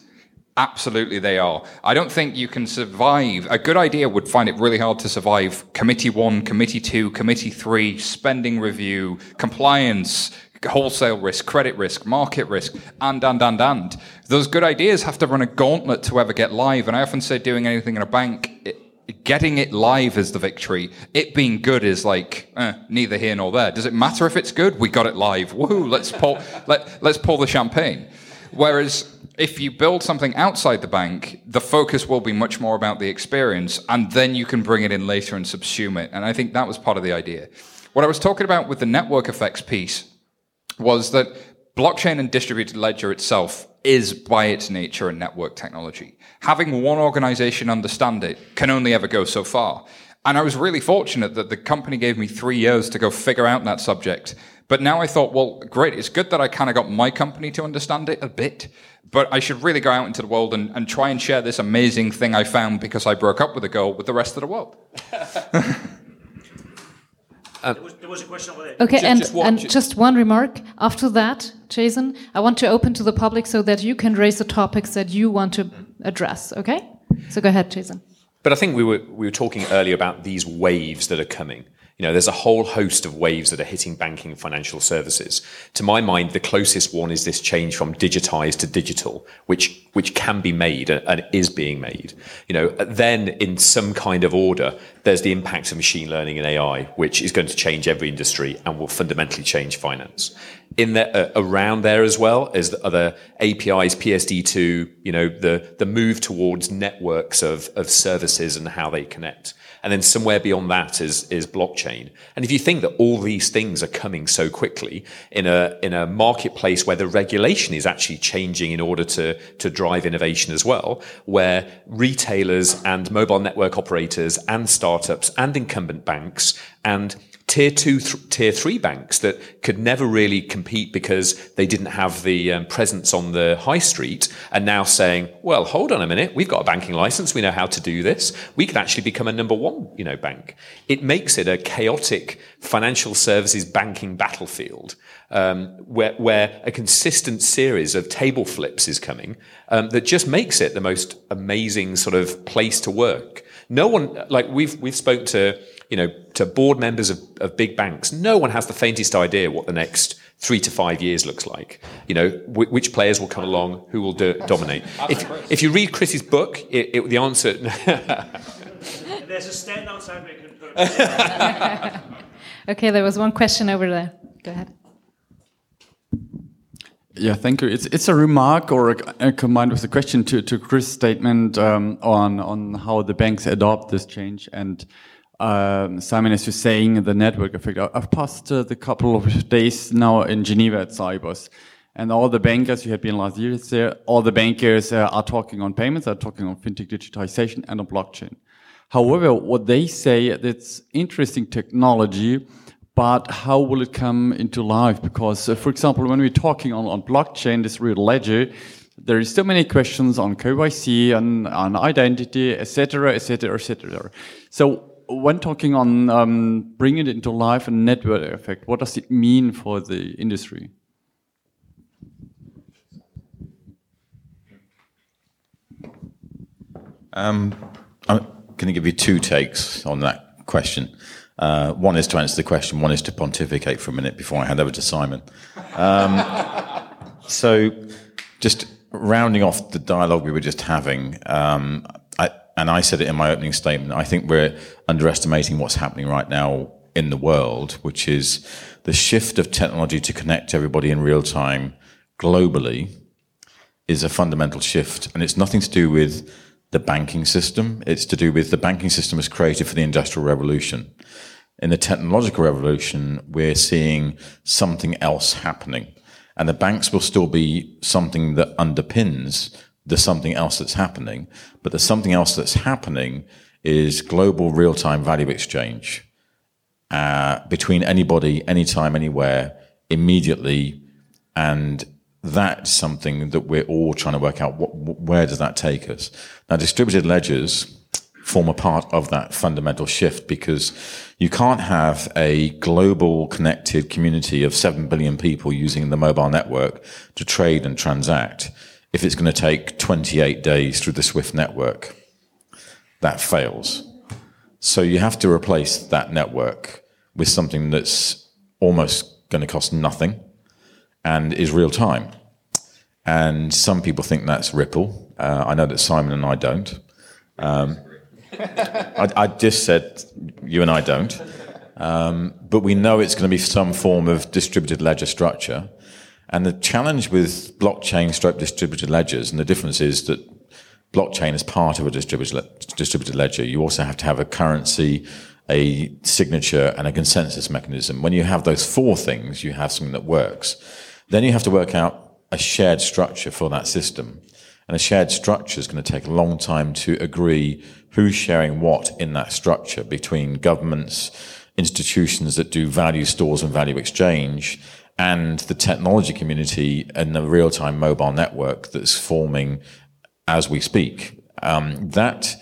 Absolutely, they are. I don't think you can survive. A good idea would find it really hard to survive committee one, committee two, committee three, spending review, compliance, wholesale risk, credit risk, market risk, and, and, and, and. Those good ideas have to run a gauntlet to ever get live. And I often say doing anything in a bank, it, getting it live is the victory. It being good is like, eh, neither here nor there. Does it matter if it's good? We got it live. Woo, let's pull, let, let's pull the champagne. Whereas if you build something outside the bank, the focus will be much more about the experience, and then you can bring it in later and subsume it. And I think that was part of the idea. What I was talking about with the network effects piece was that blockchain and distributed ledger itself is by its nature a network technology. Having one organization understand it can only ever go so far. And I was really fortunate that the company gave me three years to go figure out that subject. But now I thought, well, great, it's good that I kind of got my company to understand it a bit, but I should really go out into the world and, and try and share this amazing thing I found because I broke up with a girl with the rest of the world. Uh, there, was, there, was, a question over there. Okay, just, and, just and just one remark. After that, Jason, I want to open to the public so that you can raise the topics that you want to address. Okay? So go ahead, Jason. But I think we were, we were talking earlier about these waves that are coming. You know, there's a whole host of waves that are hitting banking and financial services. To my mind, the closest one is this change from digitized to digital, which which can be made and is being made. You know, then in some kind of order, there's the impact of machine learning and AI, which is going to change every industry and will fundamentally change finance. In there, uh, around there as well as the other APIs, PSD2, you know, the the move towards networks of of services and how they connect. And then somewhere beyond that is, is blockchain. And if you think that all these things are coming so quickly in a, in a marketplace where the regulation is actually changing in order to, to drive innovation as well, where retailers and mobile network operators and startups and incumbent banks and tier two, th- tier three banks that could never really compete because they didn't have the um, presence on the high street are now saying, well, hold on a minute. We've got a banking license. We know how to do this. We could actually become a number one, you know, bank. It makes it a chaotic financial services banking battlefield. Um, where, where a consistent series of table flips is coming um, that just makes it the most amazing sort of place to work. No one, like we've we've spoke to you know, to board members of, of big banks, no one has the faintest idea what the next three to five years looks like. You know, w- which players will come along, who will do, dominate. If, if you read Chris's book, it, it, the answer. There's a stand outside making Okay, there was one question over there. Go ahead. Yeah, thank you. It's it's a remark or a, a combined with a question to to Chris' statement um, on on how the banks adopt this change and um, Simon, as you're saying, the network effect. I've passed uh, the couple of days now in Geneva at Sibos, and all the bankers you had been last year there, all the bankers uh, are talking on payments, are talking on fintech digitization and on blockchain. However, what they say it's interesting technology, but how will it come into life? Because, uh, for example, when we're talking on, on blockchain, this real ledger, there is so many questions on KYC and on identity, etc., etc., etc. So when talking on um, bringing it into life and network effect, what does it mean for the industry? Um, I'm going to give you two takes on that question. Uh, one is to answer the question, one is to pontificate for a minute before I hand over to Simon. Um, so, just rounding off the dialogue we were just having, um, and I said it in my opening statement, I think we're underestimating what's happening right now in the world, which is the shift of technology to connect everybody in real time globally is a fundamental shift. And it's nothing to do with the banking system. It's to do with the banking system was created for the industrial revolution. In the technological revolution, we're seeing something else happening. And the banks will still be something that underpins there's something else that's happening. But there's something else that's happening is global real time value exchange uh, between anybody, anytime, anywhere, immediately. And that's something that we're all trying to work out. What, where does that take us? Now, distributed ledgers form a part of that fundamental shift because you can't have a global connected community of 7 billion people using the mobile network to trade and transact if it's going to take 28 days through the Swift network, that fails. So you have to replace that network with something that's almost going to cost nothing and is real time. And some people think that's Ripple. Uh, I know that Simon and I don't. Um, I, I, just said you and I don't. Um, but we know it's going to be some form of distributed ledger structure. And the challenge with blockchain stroke distributed ledgers, and the difference is that blockchain is part of a distributed, ledger. You also have to have a currency, a signature, and a consensus mechanism. When you have those four things, you have something that works. Then you have to work out a shared structure for that system. And a shared structure is going to take a long time to agree who's sharing what in that structure between governments, institutions that do value stores and value exchange, and the technology community and the real time mobile network that's forming as we speak. Um, that,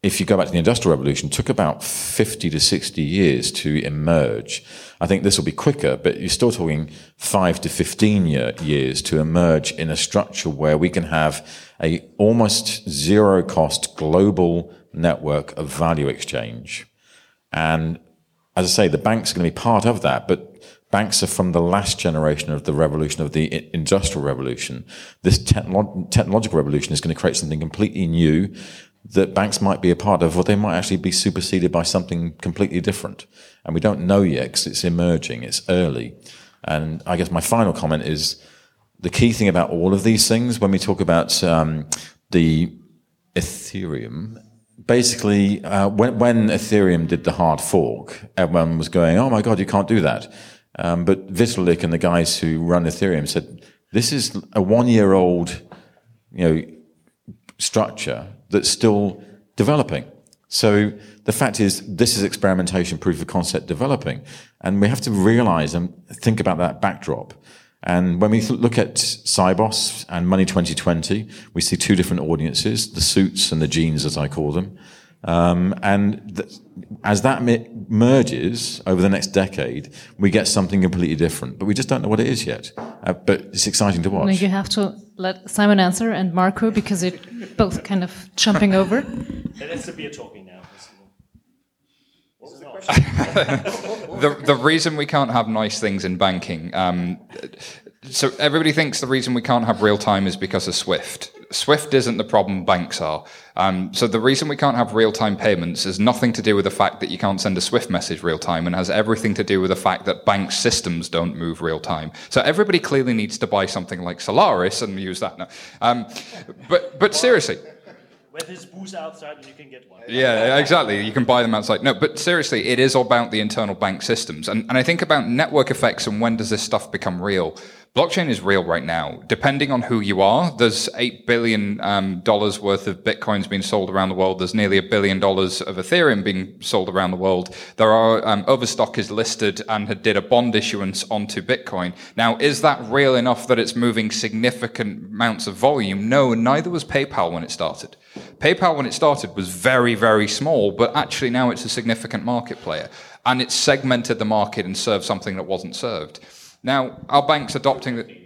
if you go back to the Industrial Revolution, took about 50 to 60 years to emerge. I think this will be quicker, but you're still talking five to 15 year, years to emerge in a structure where we can have a almost zero cost global network of value exchange. And as I say, the banks are going to be part of that, but Banks are from the last generation of the revolution, of the industrial revolution. This technolo- technological revolution is going to create something completely new that banks might be a part of, or they might actually be superseded by something completely different. And we don't know yet because it's emerging, it's early. And I guess my final comment is the key thing about all of these things when we talk about um, the Ethereum, basically, uh, when, when Ethereum did the hard fork, everyone was going, "Oh my god, you can't do that." Um, but Vitalik and the guys who run Ethereum said, "This is a one-year-old, you know, structure that's still developing." So the fact is, this is experimentation, proof of concept developing, and we have to realize and think about that backdrop. And when we look at Sibos and Money 2020, we see two different audiences, the suits and the jeans, as I call them. Um, and th- as that mi- merges over the next decade, we get something completely different. But we just don't know what it is yet. Uh, but it's exciting to No, watch. you have to let Simon answer and Marko because you're both kind of jumping over. That's the beer talking now. the, the reason we can't have nice things in banking. Um, so everybody thinks the reason we can't have real time is because of Swift. Swift isn't the problem, banks are. Um, so the reason we can't have real time payments has nothing to do with the fact that you can't send a Swift message real time and has everything to do with the fact that bank systems don't move real time. So everybody clearly needs to buy something like Solaris and use that now. Um, but, but seriously, When there's booze outside, and you can get one. yeah, exactly. You can buy them outside. No, but seriously, it is all about the internal bank systems. And, and I think about network effects and when does this stuff become real? Blockchain is real right now. Depending on who you are, there's $8 billion um, worth of Bitcoins being sold around the world. There's nearly a billion dollars of Ethereum being sold around the world. There are, um, Overstock is listed and had did a bond issuance onto Bitcoin. Now, is that real enough that it's moving significant amounts of volume? No, neither was PayPal when it started. PayPal, when it started, was very, very small, but actually now it's a significant market player. And it segmented the market and served something that wasn't served. Now, our banks adopting the.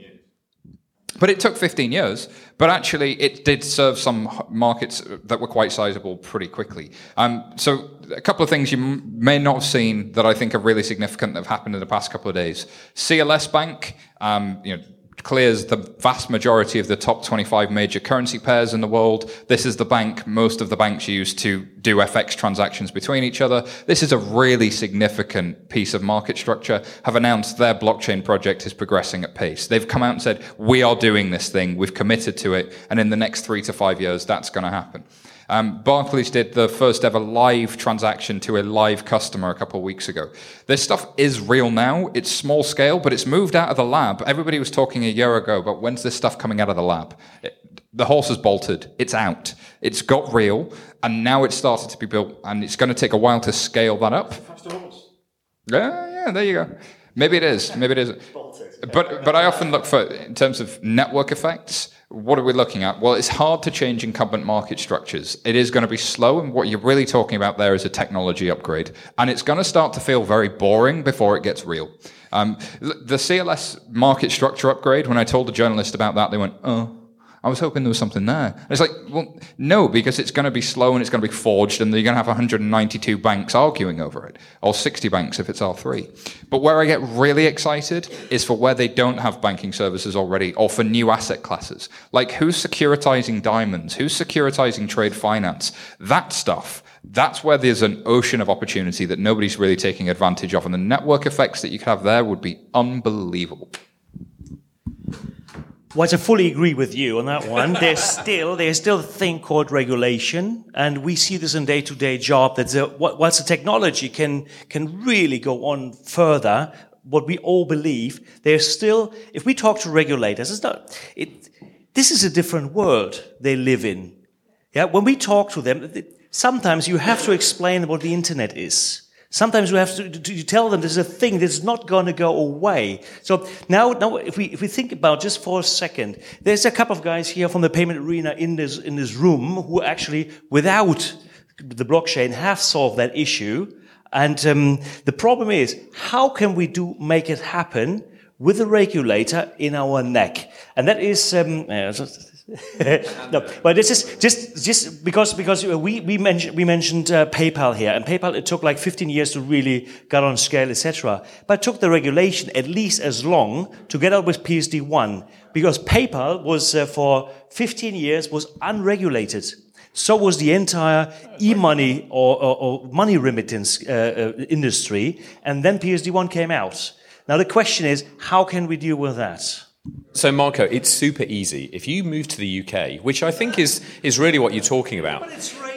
But it took 15 years, but actually it did serve some markets that were quite sizable pretty quickly. Um, so a couple of things you m- may not have seen that I think are really significant that have happened in the past couple of days. CLS Bank, um, you know, clears the vast majority of the top 25 major currency pairs in the world. This is the bank most of the banks use to do FX transactions between each other. This is a really significant piece of market structure. Have announced their blockchain project is progressing at pace. They've come out and said, we are doing this thing. We've committed to it. And in the next three to five years, that's going to happen. Um, Barclays did the first ever live transaction to a live customer a couple of weeks ago. This stuff is real now. It's small scale, but it's moved out of the lab. Everybody was talking a year ago about when's this stuff coming out of the lab. It, the horse has bolted. It's out. It's got real, and now it's started to be built, and it's going to take a while to scale that up. Yeah, yeah, there you go. Maybe it is. Maybe it is. But but I often look for in terms of network effects. What are we looking at? Well, it's hard to change incumbent market structures. It is going to be slow, and what you're really talking about there is a technology upgrade, and it's going to start to feel very boring before it gets real. Um, the CLS market structure upgrade. When I told the journalist about that, they went, "Oh." I was hoping there was something there. And it's like, well, no, because it's going to be slow and it's going to be forged, and you're going to have 192 banks arguing over it, or 60 banks if it's R3. But where I get really excited is for where they don't have banking services already, or for new asset classes. Like who's securitizing diamonds? Who's securitizing trade finance? That stuff. That's where there's an ocean of opportunity that nobody's really taking advantage of. And the network effects that you could have there would be unbelievable. Well, I fully agree with you on that one. There's still there's still a thing called regulation, and we see this in day-to-day job. That the, whilst the technology can can really go on further, what we all believe, there's still. If we talk to regulators, it's not. It, this is a different world they live in. Yeah, when we talk to them, sometimes you have to explain what the internet is. Sometimes we have to, to, tell them this is a thing that's not going to go away. So now, now, if we if we think about just for a second, there's a couple of guys here from the payment arena in this in this room who actually, without the blockchain, have solved that issue. And um, the problem is, how can we do make it happen with a regulator in our neck? And that is. Um, no, but this is just just because because we we mentioned we mentioned uh, PayPal here, and PayPal it took like 15 years to really get on scale, etc. But took the regulation at least as long to get out with PSD one because PayPal was uh, for 15 years was unregulated. So was the entire e-money or, or, or money remittance uh, uh, industry, and then PSD one came out. Now the question is, how can we deal with that? So, Marko, it's super easy. If you move to the UK, which I think is, is really what you're talking about.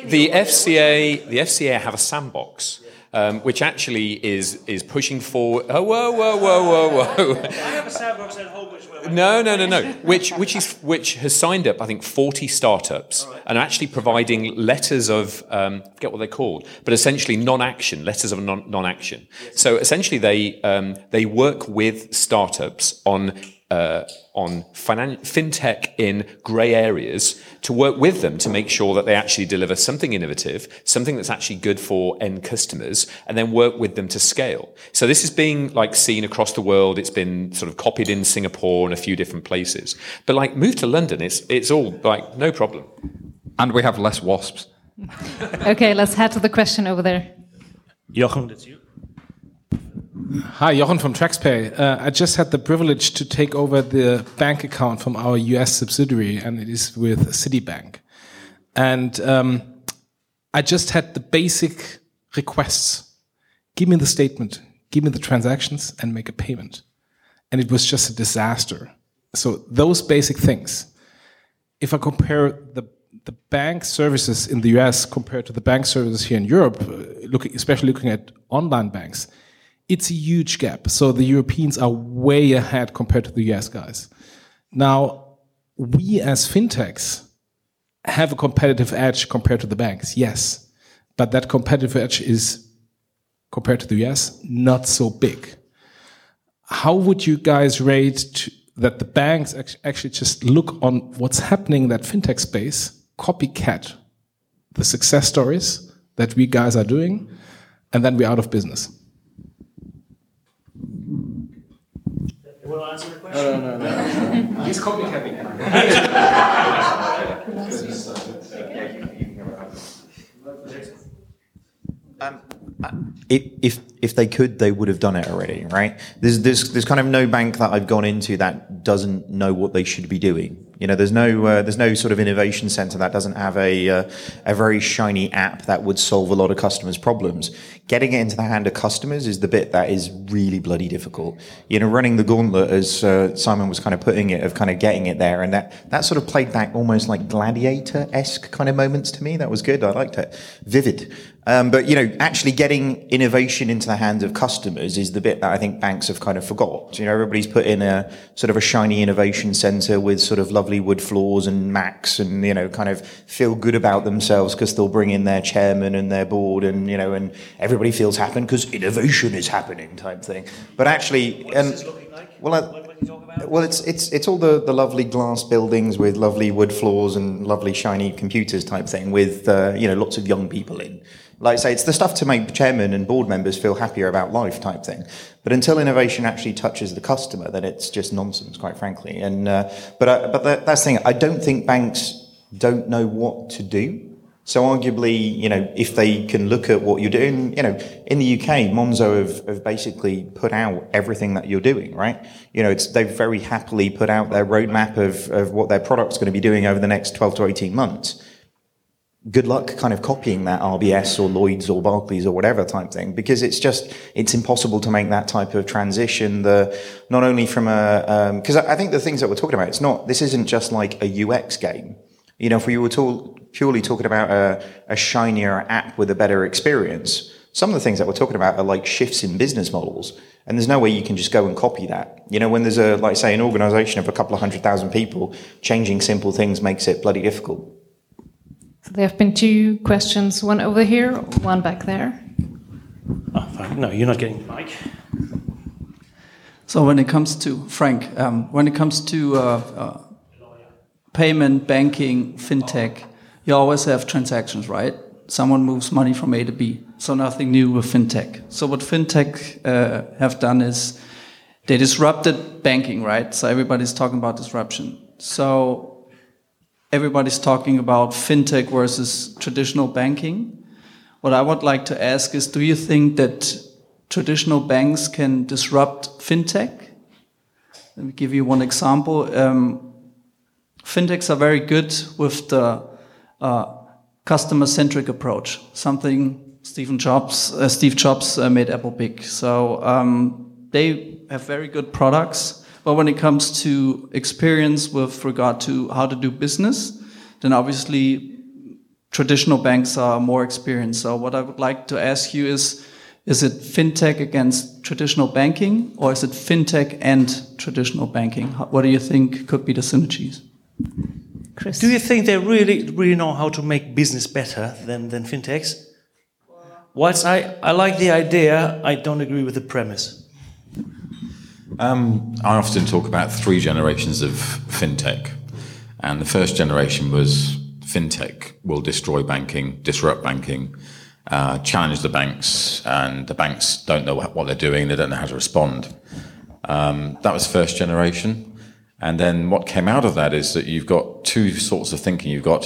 The FCA, the FCA have a sandbox. Um, which actually is is pushing forward. Oh, whoa, whoa, whoa, whoa, whoa! I have a sandbox at home as. No, no, no, no. Which which is which has signed up, I think, forty startups and are actually providing letters of um, I forget what they're called, but essentially non-action letters of non- non-action. So essentially, they um, they work with startups on. Uh, on finan- fintech in grey areas to work with them to make sure that they actually deliver something innovative, something that's actually good for end customers, and then work with them to scale. So this is being like seen across the world. It's been sort of copied in Singapore and a few different places. But like move to London, it's it's all like no problem. And we have less wasps. okay, let's head to the question over there. Jochen, that's you. Hi, Jochen from TraxPay. Uh, I just had the privilege to take over the bank account from our US subsidiary, and it is with Citibank. And um, I just had the basic requests give me the statement, give me the transactions, and make a payment. And it was just a disaster. So, those basic things, if I compare the the bank services in the US compared to the bank services here in Europe, uh, looking, especially looking at online banks, it's a huge gap. So the Europeans are way ahead compared to the US guys. Now, we as fintechs have a competitive edge compared to the banks, yes. But that competitive edge is, compared to the US, not so big. How would you guys rate that the banks actually just look on what's happening in that fintech space, copycat the success stories that we guys are doing, and then we're out of business? You want to answer the question? No, no, no. no. He's copycatting. Um, if if they could, they would have done it already, right? There's there's there's kind of no bank that I've gone into that doesn't know what they should be doing. You know, there's no uh, there's no sort of innovation center that doesn't have a uh, a very shiny app that would solve a lot of customers' problems. Getting it into the hand of customers is the bit that is really bloody difficult. You know, running the gauntlet, as uh, Simon was kind of putting it, of kind of getting it there, and that that sort of played back almost like gladiator esque kind of moments to me. That was good. I liked it. Vivid. Um, but you know, actually getting innovation into the hands of customers is the bit that I think banks have kind of forgot. You know, everybody's put in a sort of a shiny innovation center with sort of lovely wood floors and Macs, and you know, kind of feel good about themselves because they'll bring in their chairman and their board, and you know, and everybody feels happy because innovation is happening, type thing. But actually, and well. I, well, it's it's it's all the, the lovely glass buildings with lovely wood floors and lovely shiny computers type thing with uh, you know lots of young people in. Like I say, it's the stuff to make chairman and board members feel happier about life type thing. But until innovation actually touches the customer, then it's just nonsense, quite frankly. And uh, but uh, but that, that's the thing. I don't think banks don't know what to do. So arguably, you know, if they can look at what you're doing, you know, in the UK, Monzo have, have basically put out everything that you're doing, right? You know, it's, they've very happily put out their roadmap of, of what their product's going to be doing over the next 12 to 18 months. Good luck kind of copying that RBS or Lloyds or Barclays or whatever type thing, because it's just, it's impossible to make that type of transition. The, not only from a, because um, I think the things that we're talking about, it's not, this isn't just like a UX game. You know, if we were purely talking about a, a shinier app with a better experience, some of the things that we're talking about are like shifts in business models. And there's no way you can just go and copy that. You know, when there's a, like say, an organization of a couple of hundred thousand people, changing simple things makes it bloody difficult. So there have been two questions, one over here, one back there. Oh, fine. No, you're not getting the mic. So when it comes to Frank, um, when it comes to uh, uh, payment, banking, fintech, you always have transactions, right? Someone moves money from A to B. So nothing new with fintech. So what fintech uh, have done is they disrupted banking, right? So everybody's talking about disruption. So everybody's talking about fintech versus traditional banking. What I would like to ask is, do you think that traditional banks can disrupt fintech? Let me give you one example. Um, fintechs are very good with the uh, customer-centric approach, something Stephen Jobs, uh, Steve Jobs uh, made Apple big. So um, they have very good products, but when it comes to experience with regard to how to do business, then obviously traditional banks are more experienced. So what I would like to ask you is, is it fintech against traditional banking or is it fintech and traditional banking? What do you think could be the synergies? Chris. Do you think they really, really know how to make business better than, than fintechs? Whilst I, I like the idea, I don't agree with the premise. Um, I often talk about three generations of fintech. And the first generation was fintech will destroy banking, disrupt banking, uh, challenge the banks, and the banks don't know what they're doing, they don't know how to respond. Um, that was first generation. And then what came out of that is that you've got two sorts of thinking. You've got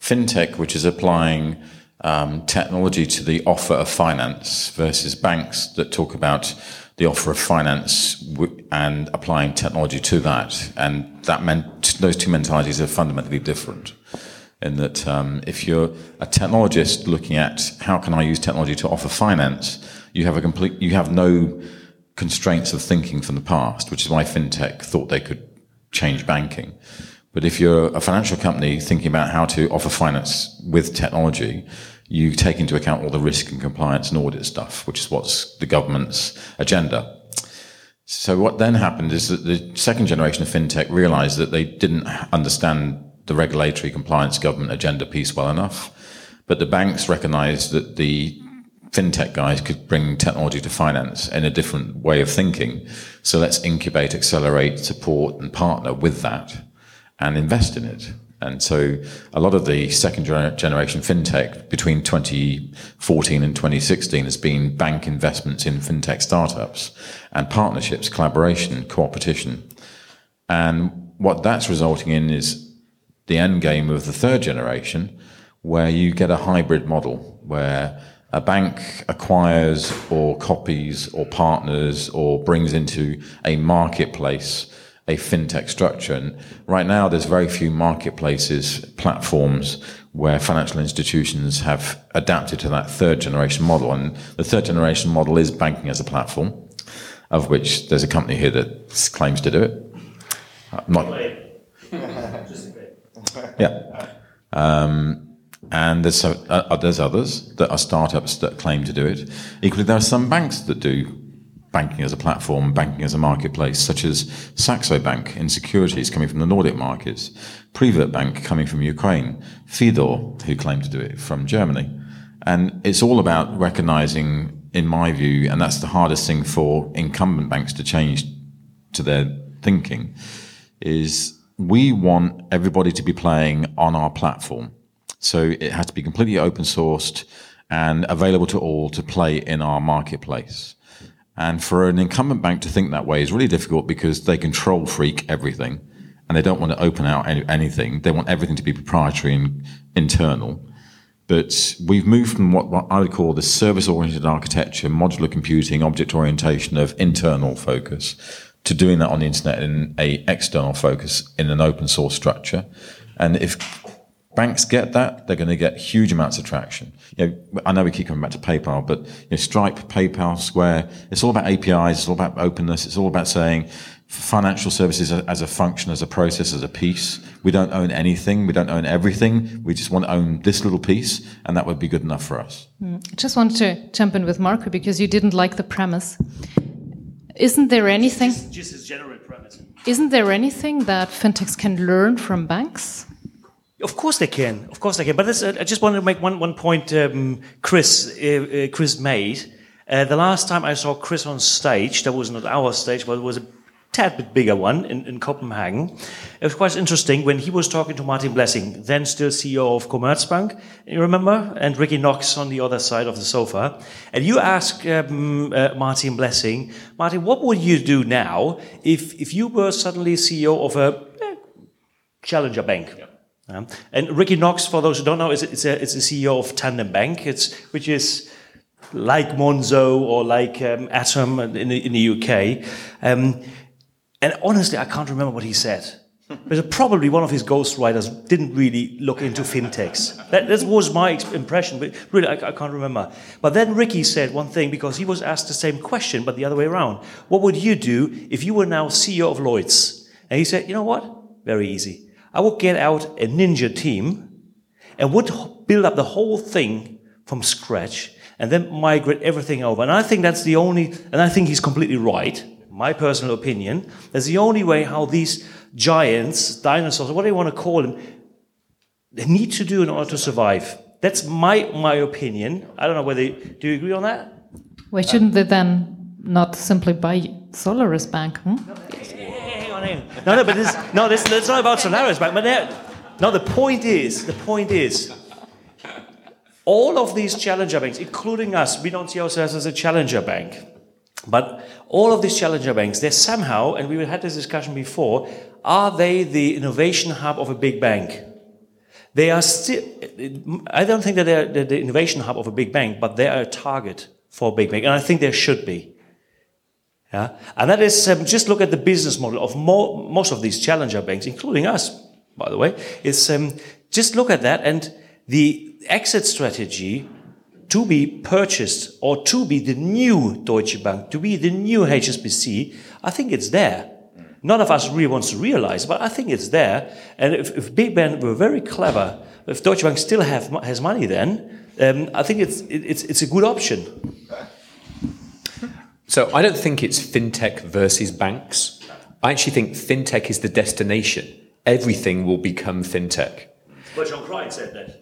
fintech, which is applying um, technology to the offer of finance, versus banks that talk about the offer of finance and applying technology to that. And that meant those two mentalities are fundamentally different. In that, um, if you're a technologist looking at how can I use technology to offer finance, you have a complete, you have no constraints of thinking from the past, which is why fintech thought they could change banking. But if you're a financial company thinking about how to offer finance with technology, you take into account all the risk and compliance and audit stuff, which is what's the government's agenda. So what then happened is that the second generation of fintech realized that they didn't understand the regulatory compliance government agenda piece well enough. But the banks recognized that the fintech guys could bring technology to finance in a different way of thinking. So let's incubate, accelerate, support, and partner with that and invest in it. And so a lot of the second generation fintech between 2014 and 2016 has been bank investments in fintech startups and partnerships, collaboration, cooperation. And what that's resulting in is the end game of the third generation, where you get a hybrid model where a bank acquires or copies or partners or brings into a marketplace a fintech structure. And right now, there's very few marketplaces, platforms where financial institutions have adapted to that third generation model. And the third generation model is banking as a platform, of which there's a company here that claims to do it. I'm not. yeah. Um, and there's, uh, there's others that are startups that claim to do it. Equally, there are some banks that do banking as a platform, banking as a marketplace, such as Saxo Bank in securities coming from the Nordic markets, Privat Bank coming from Ukraine, Fidor, who claim to do it from Germany. And it's all about recognizing, in my view, and that's the hardest thing for incumbent banks to change to their thinking, is we want everybody to be playing on our platform. So it has to be completely open sourced and available to all to play in our marketplace. And for an incumbent bank to think that way is really difficult because they control freak everything and they don't want to open out any, anything. They want everything to be proprietary and internal. But we've moved from what, what I would call the service oriented architecture, modular computing, object orientation of internal focus to doing that on the internet in a external focus in an open source structure. And if banks get that, they're going to get huge amounts of traction. You know, I know we keep coming back to PayPal, but you know, Stripe, PayPal, Square, it's all about APIs, it's all about openness, it's all about saying financial services as a function, as a process, as a piece. We don't own anything, we don't own everything. We just want to own this little piece, and that would be good enough for us. Mm. I just wanted to jump in with Marko because you didn't like the premise. Isn't there anything? Just, just as general premise. Isn't there anything that fintechs can learn from banks? Of course they can. Of course they can. But this, uh, I just wanted to make one, one point um, Chris, uh, uh, Chris made. Uh, the last time I saw Chris on stage, that was not our stage, but it was a tad bit bigger one in, in Copenhagen. It was quite interesting when he was talking to Martin Blessing, then still CEO of Commerzbank, you remember? And Ricky Knox on the other side of the sofa. And you asked um, uh, Martin Blessing, Martin, what would you do now if, if you were suddenly CEO of a eh, challenger bank? Yeah. Um, and Ricky Knox, for those who don't know, is it's a, it's a CEO of Tandem Bank, it's, which is like Monzo or like um, Atom in the, in the UK. Um, and honestly, I can't remember what he said. But probably one of his ghostwriters didn't really look into fintechs. That, that was my impression, but really, I, I, can't remember. But then Ricky said one thing because he was asked the same question, but the other way around. What would you do if you were now CEO of Lloyds? And he said, you know what? Very easy. I would get out a ninja team and would build up the whole thing from scratch and then migrate everything over. And I think that's the only, and I think he's completely right, my personal opinion, that's the only way how these giants, dinosaurs, what do you want to call them, they need to do in order to survive. That's my, my opinion. I don't know whether, do you agree on that? Why shouldn't they then not simply buy Solaris Bank? Hmm? Hang hang. No, no, but this, no, this, it's not about Solaris Bank. But no, the point is, the point is, all of these challenger banks, including us, we don't see ourselves as a challenger bank. But all of these challenger banks, they're somehow, and we had this discussion before, are they the innovation hub of a big bank? They are still, I don't think that they're the innovation hub of a big bank, but they are a target for a big bank. And I think there should be. Yeah? And that is, um, just look at the business model of mo most of these challenger banks, including us, by the way, is um, just look at that and the exit strategy to be purchased or to be the new Deutsche Bank, to be the new HSBC, I think it's there. None of us really wants to realize, but I think it's there. And if, if Big Ben were very clever, if Deutsche Bank still have, has money then, um, I think it's, it's, it's a good option. So I don't think it's fintech versus banks. I actually think fintech is the destination. Everything will become fintech. But John Crine said that.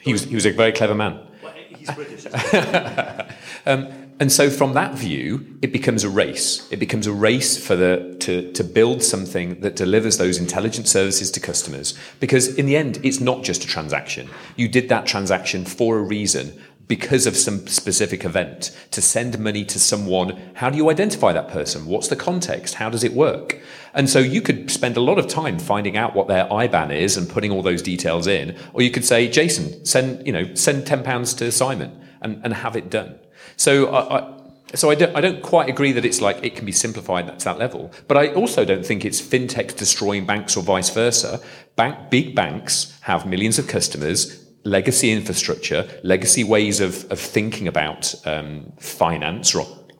He was, he was a very clever man. Well, he's British. um, and so from that view, it becomes a race. It becomes a race for the to, to build something that delivers those intelligent services to customers. Because in the end, it's not just a transaction. You did that transaction for a reason because of some specific event to send money to someone how do you identify that person? What's the context? How does it work? And so you could spend a lot of time finding out what their iban is and putting all those details in or you could say jason send you know send 10 pounds to simon and, and have it done. So I, I so I don't, I don't quite agree that it's like it can be simplified to that level, but I also don't think it's fintech destroying banks or vice versa. Bank, big banks have millions of customers legacy infrastructure, legacy ways of, of thinking about um, finance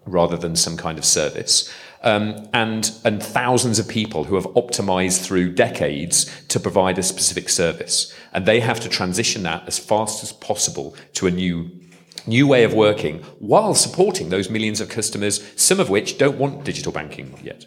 rather than some kind of service. Um, and, and thousands of people who have optimized through decades to provide a specific service. And they have to transition that as fast as possible to a new new way of working while supporting those millions of customers, some of which don't want digital banking yet.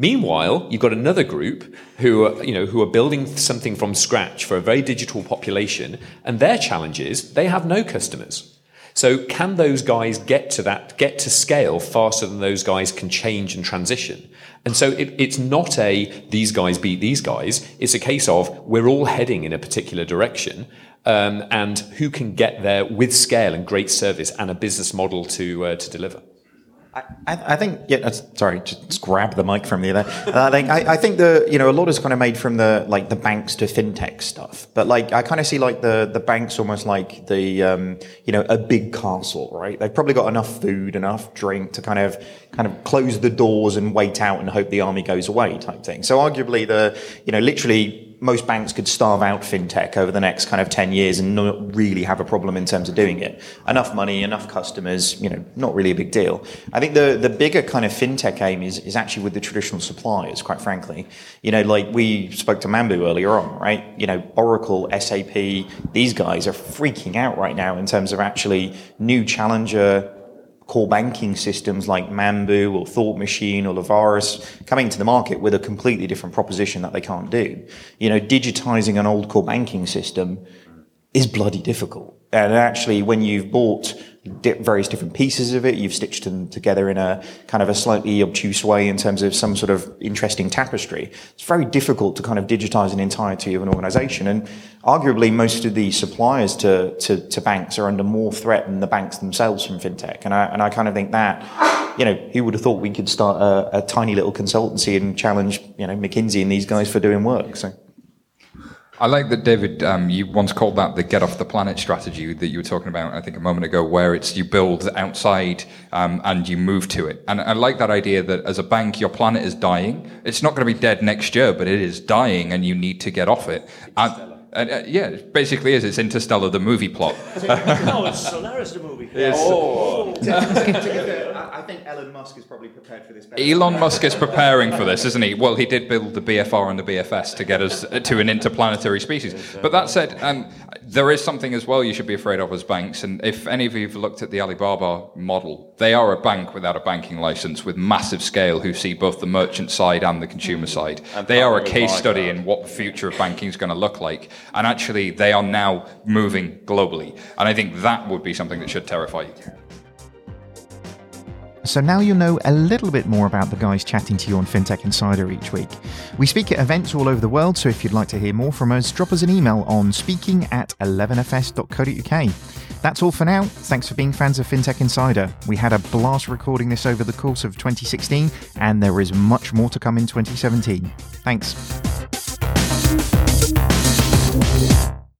Meanwhile, you've got another group who are, you know, who are building something from scratch for a very digital population, and their challenge is they have no customers. So can those guys get to that, get to scale faster than those guys can change and transition? And so it, it's not a these guys beat these guys. It's a case of we're all heading in a particular direction, um, and who can get there with scale and great service and a business model to uh, to deliver. I, I, think, yeah, sorry, just grab the mic from the other. I think, I, I, think the, you know, a lot is kind of made from the, like the banks to fintech stuff. But like, I kind of see like the, the banks almost like the, um, you know, a big castle, right? They've probably got enough food, enough drink to kind of, kind of close the doors and wait out and hope the army goes away type thing. So arguably the, you know, literally most banks could starve out fintech over the next kind of 10 years and not really have a problem in terms of doing it. Enough money, enough customers, you know, not really a big deal. I think the, the bigger kind of fintech aim is, is actually with the traditional suppliers, quite frankly. You know, like we spoke to Mambu earlier on, right? You know, Oracle, SAP, these guys are freaking out right now in terms of actually new challenger core banking systems like Mambu or Thought Machine or Leveris coming to the market with a completely different proposition that they can't do. You know, digitizing an old core banking system is bloody difficult. And actually, when you've bought various different pieces of it. You've stitched them together in a kind of a slightly obtuse way in terms of some sort of interesting tapestry. It's very difficult to kind of digitize an entirety of an organization. And arguably, most of the suppliers to, to, to banks are under more threat than the banks themselves from fintech. And I, and I kind of think that, you know, who would have thought we could start a, a tiny little consultancy and challenge, you know, McKinsey and these guys for doing work. So. I like that, David. Um, you once called that the "get off the planet" strategy that you were talking about. I think a moment ago, where it's you build outside um, and you move to it. And I like that idea that as a bank, your planet is dying. It's not going to be dead next year, but it is dying, and you need to get off it. And, uh, yeah, it basically is. It's Interstellar, the movie plot. no, it's Solaris, the movie. Yes. Oh. I think Elon Musk is probably prepared for this. Elon Musk is preparing for this, isn't he? Well, he did build the BFR and the BFS to get us to an interplanetary species. But that said, um, there is something as well you should be afraid of as banks. And if any of you have looked at the Alibaba model, they are a bank without a banking license with massive scale who see both the merchant side and the consumer side. And They are a case study Viacom. in what the future of banking is going to look like. And actually, they are now moving globally. And I think that would be something that should terrify you. So now you'll know a little bit more about the guys chatting to you on FinTech Insider each week. We speak at events all over the world, so if you'd like to hear more from us, drop us an email on speaking at 11fs.co.uk. That's all for now. Thanks for being fans of FinTech Insider. We had a blast recording this over the course of 2016, and there is much more to come in 2017. Thanks.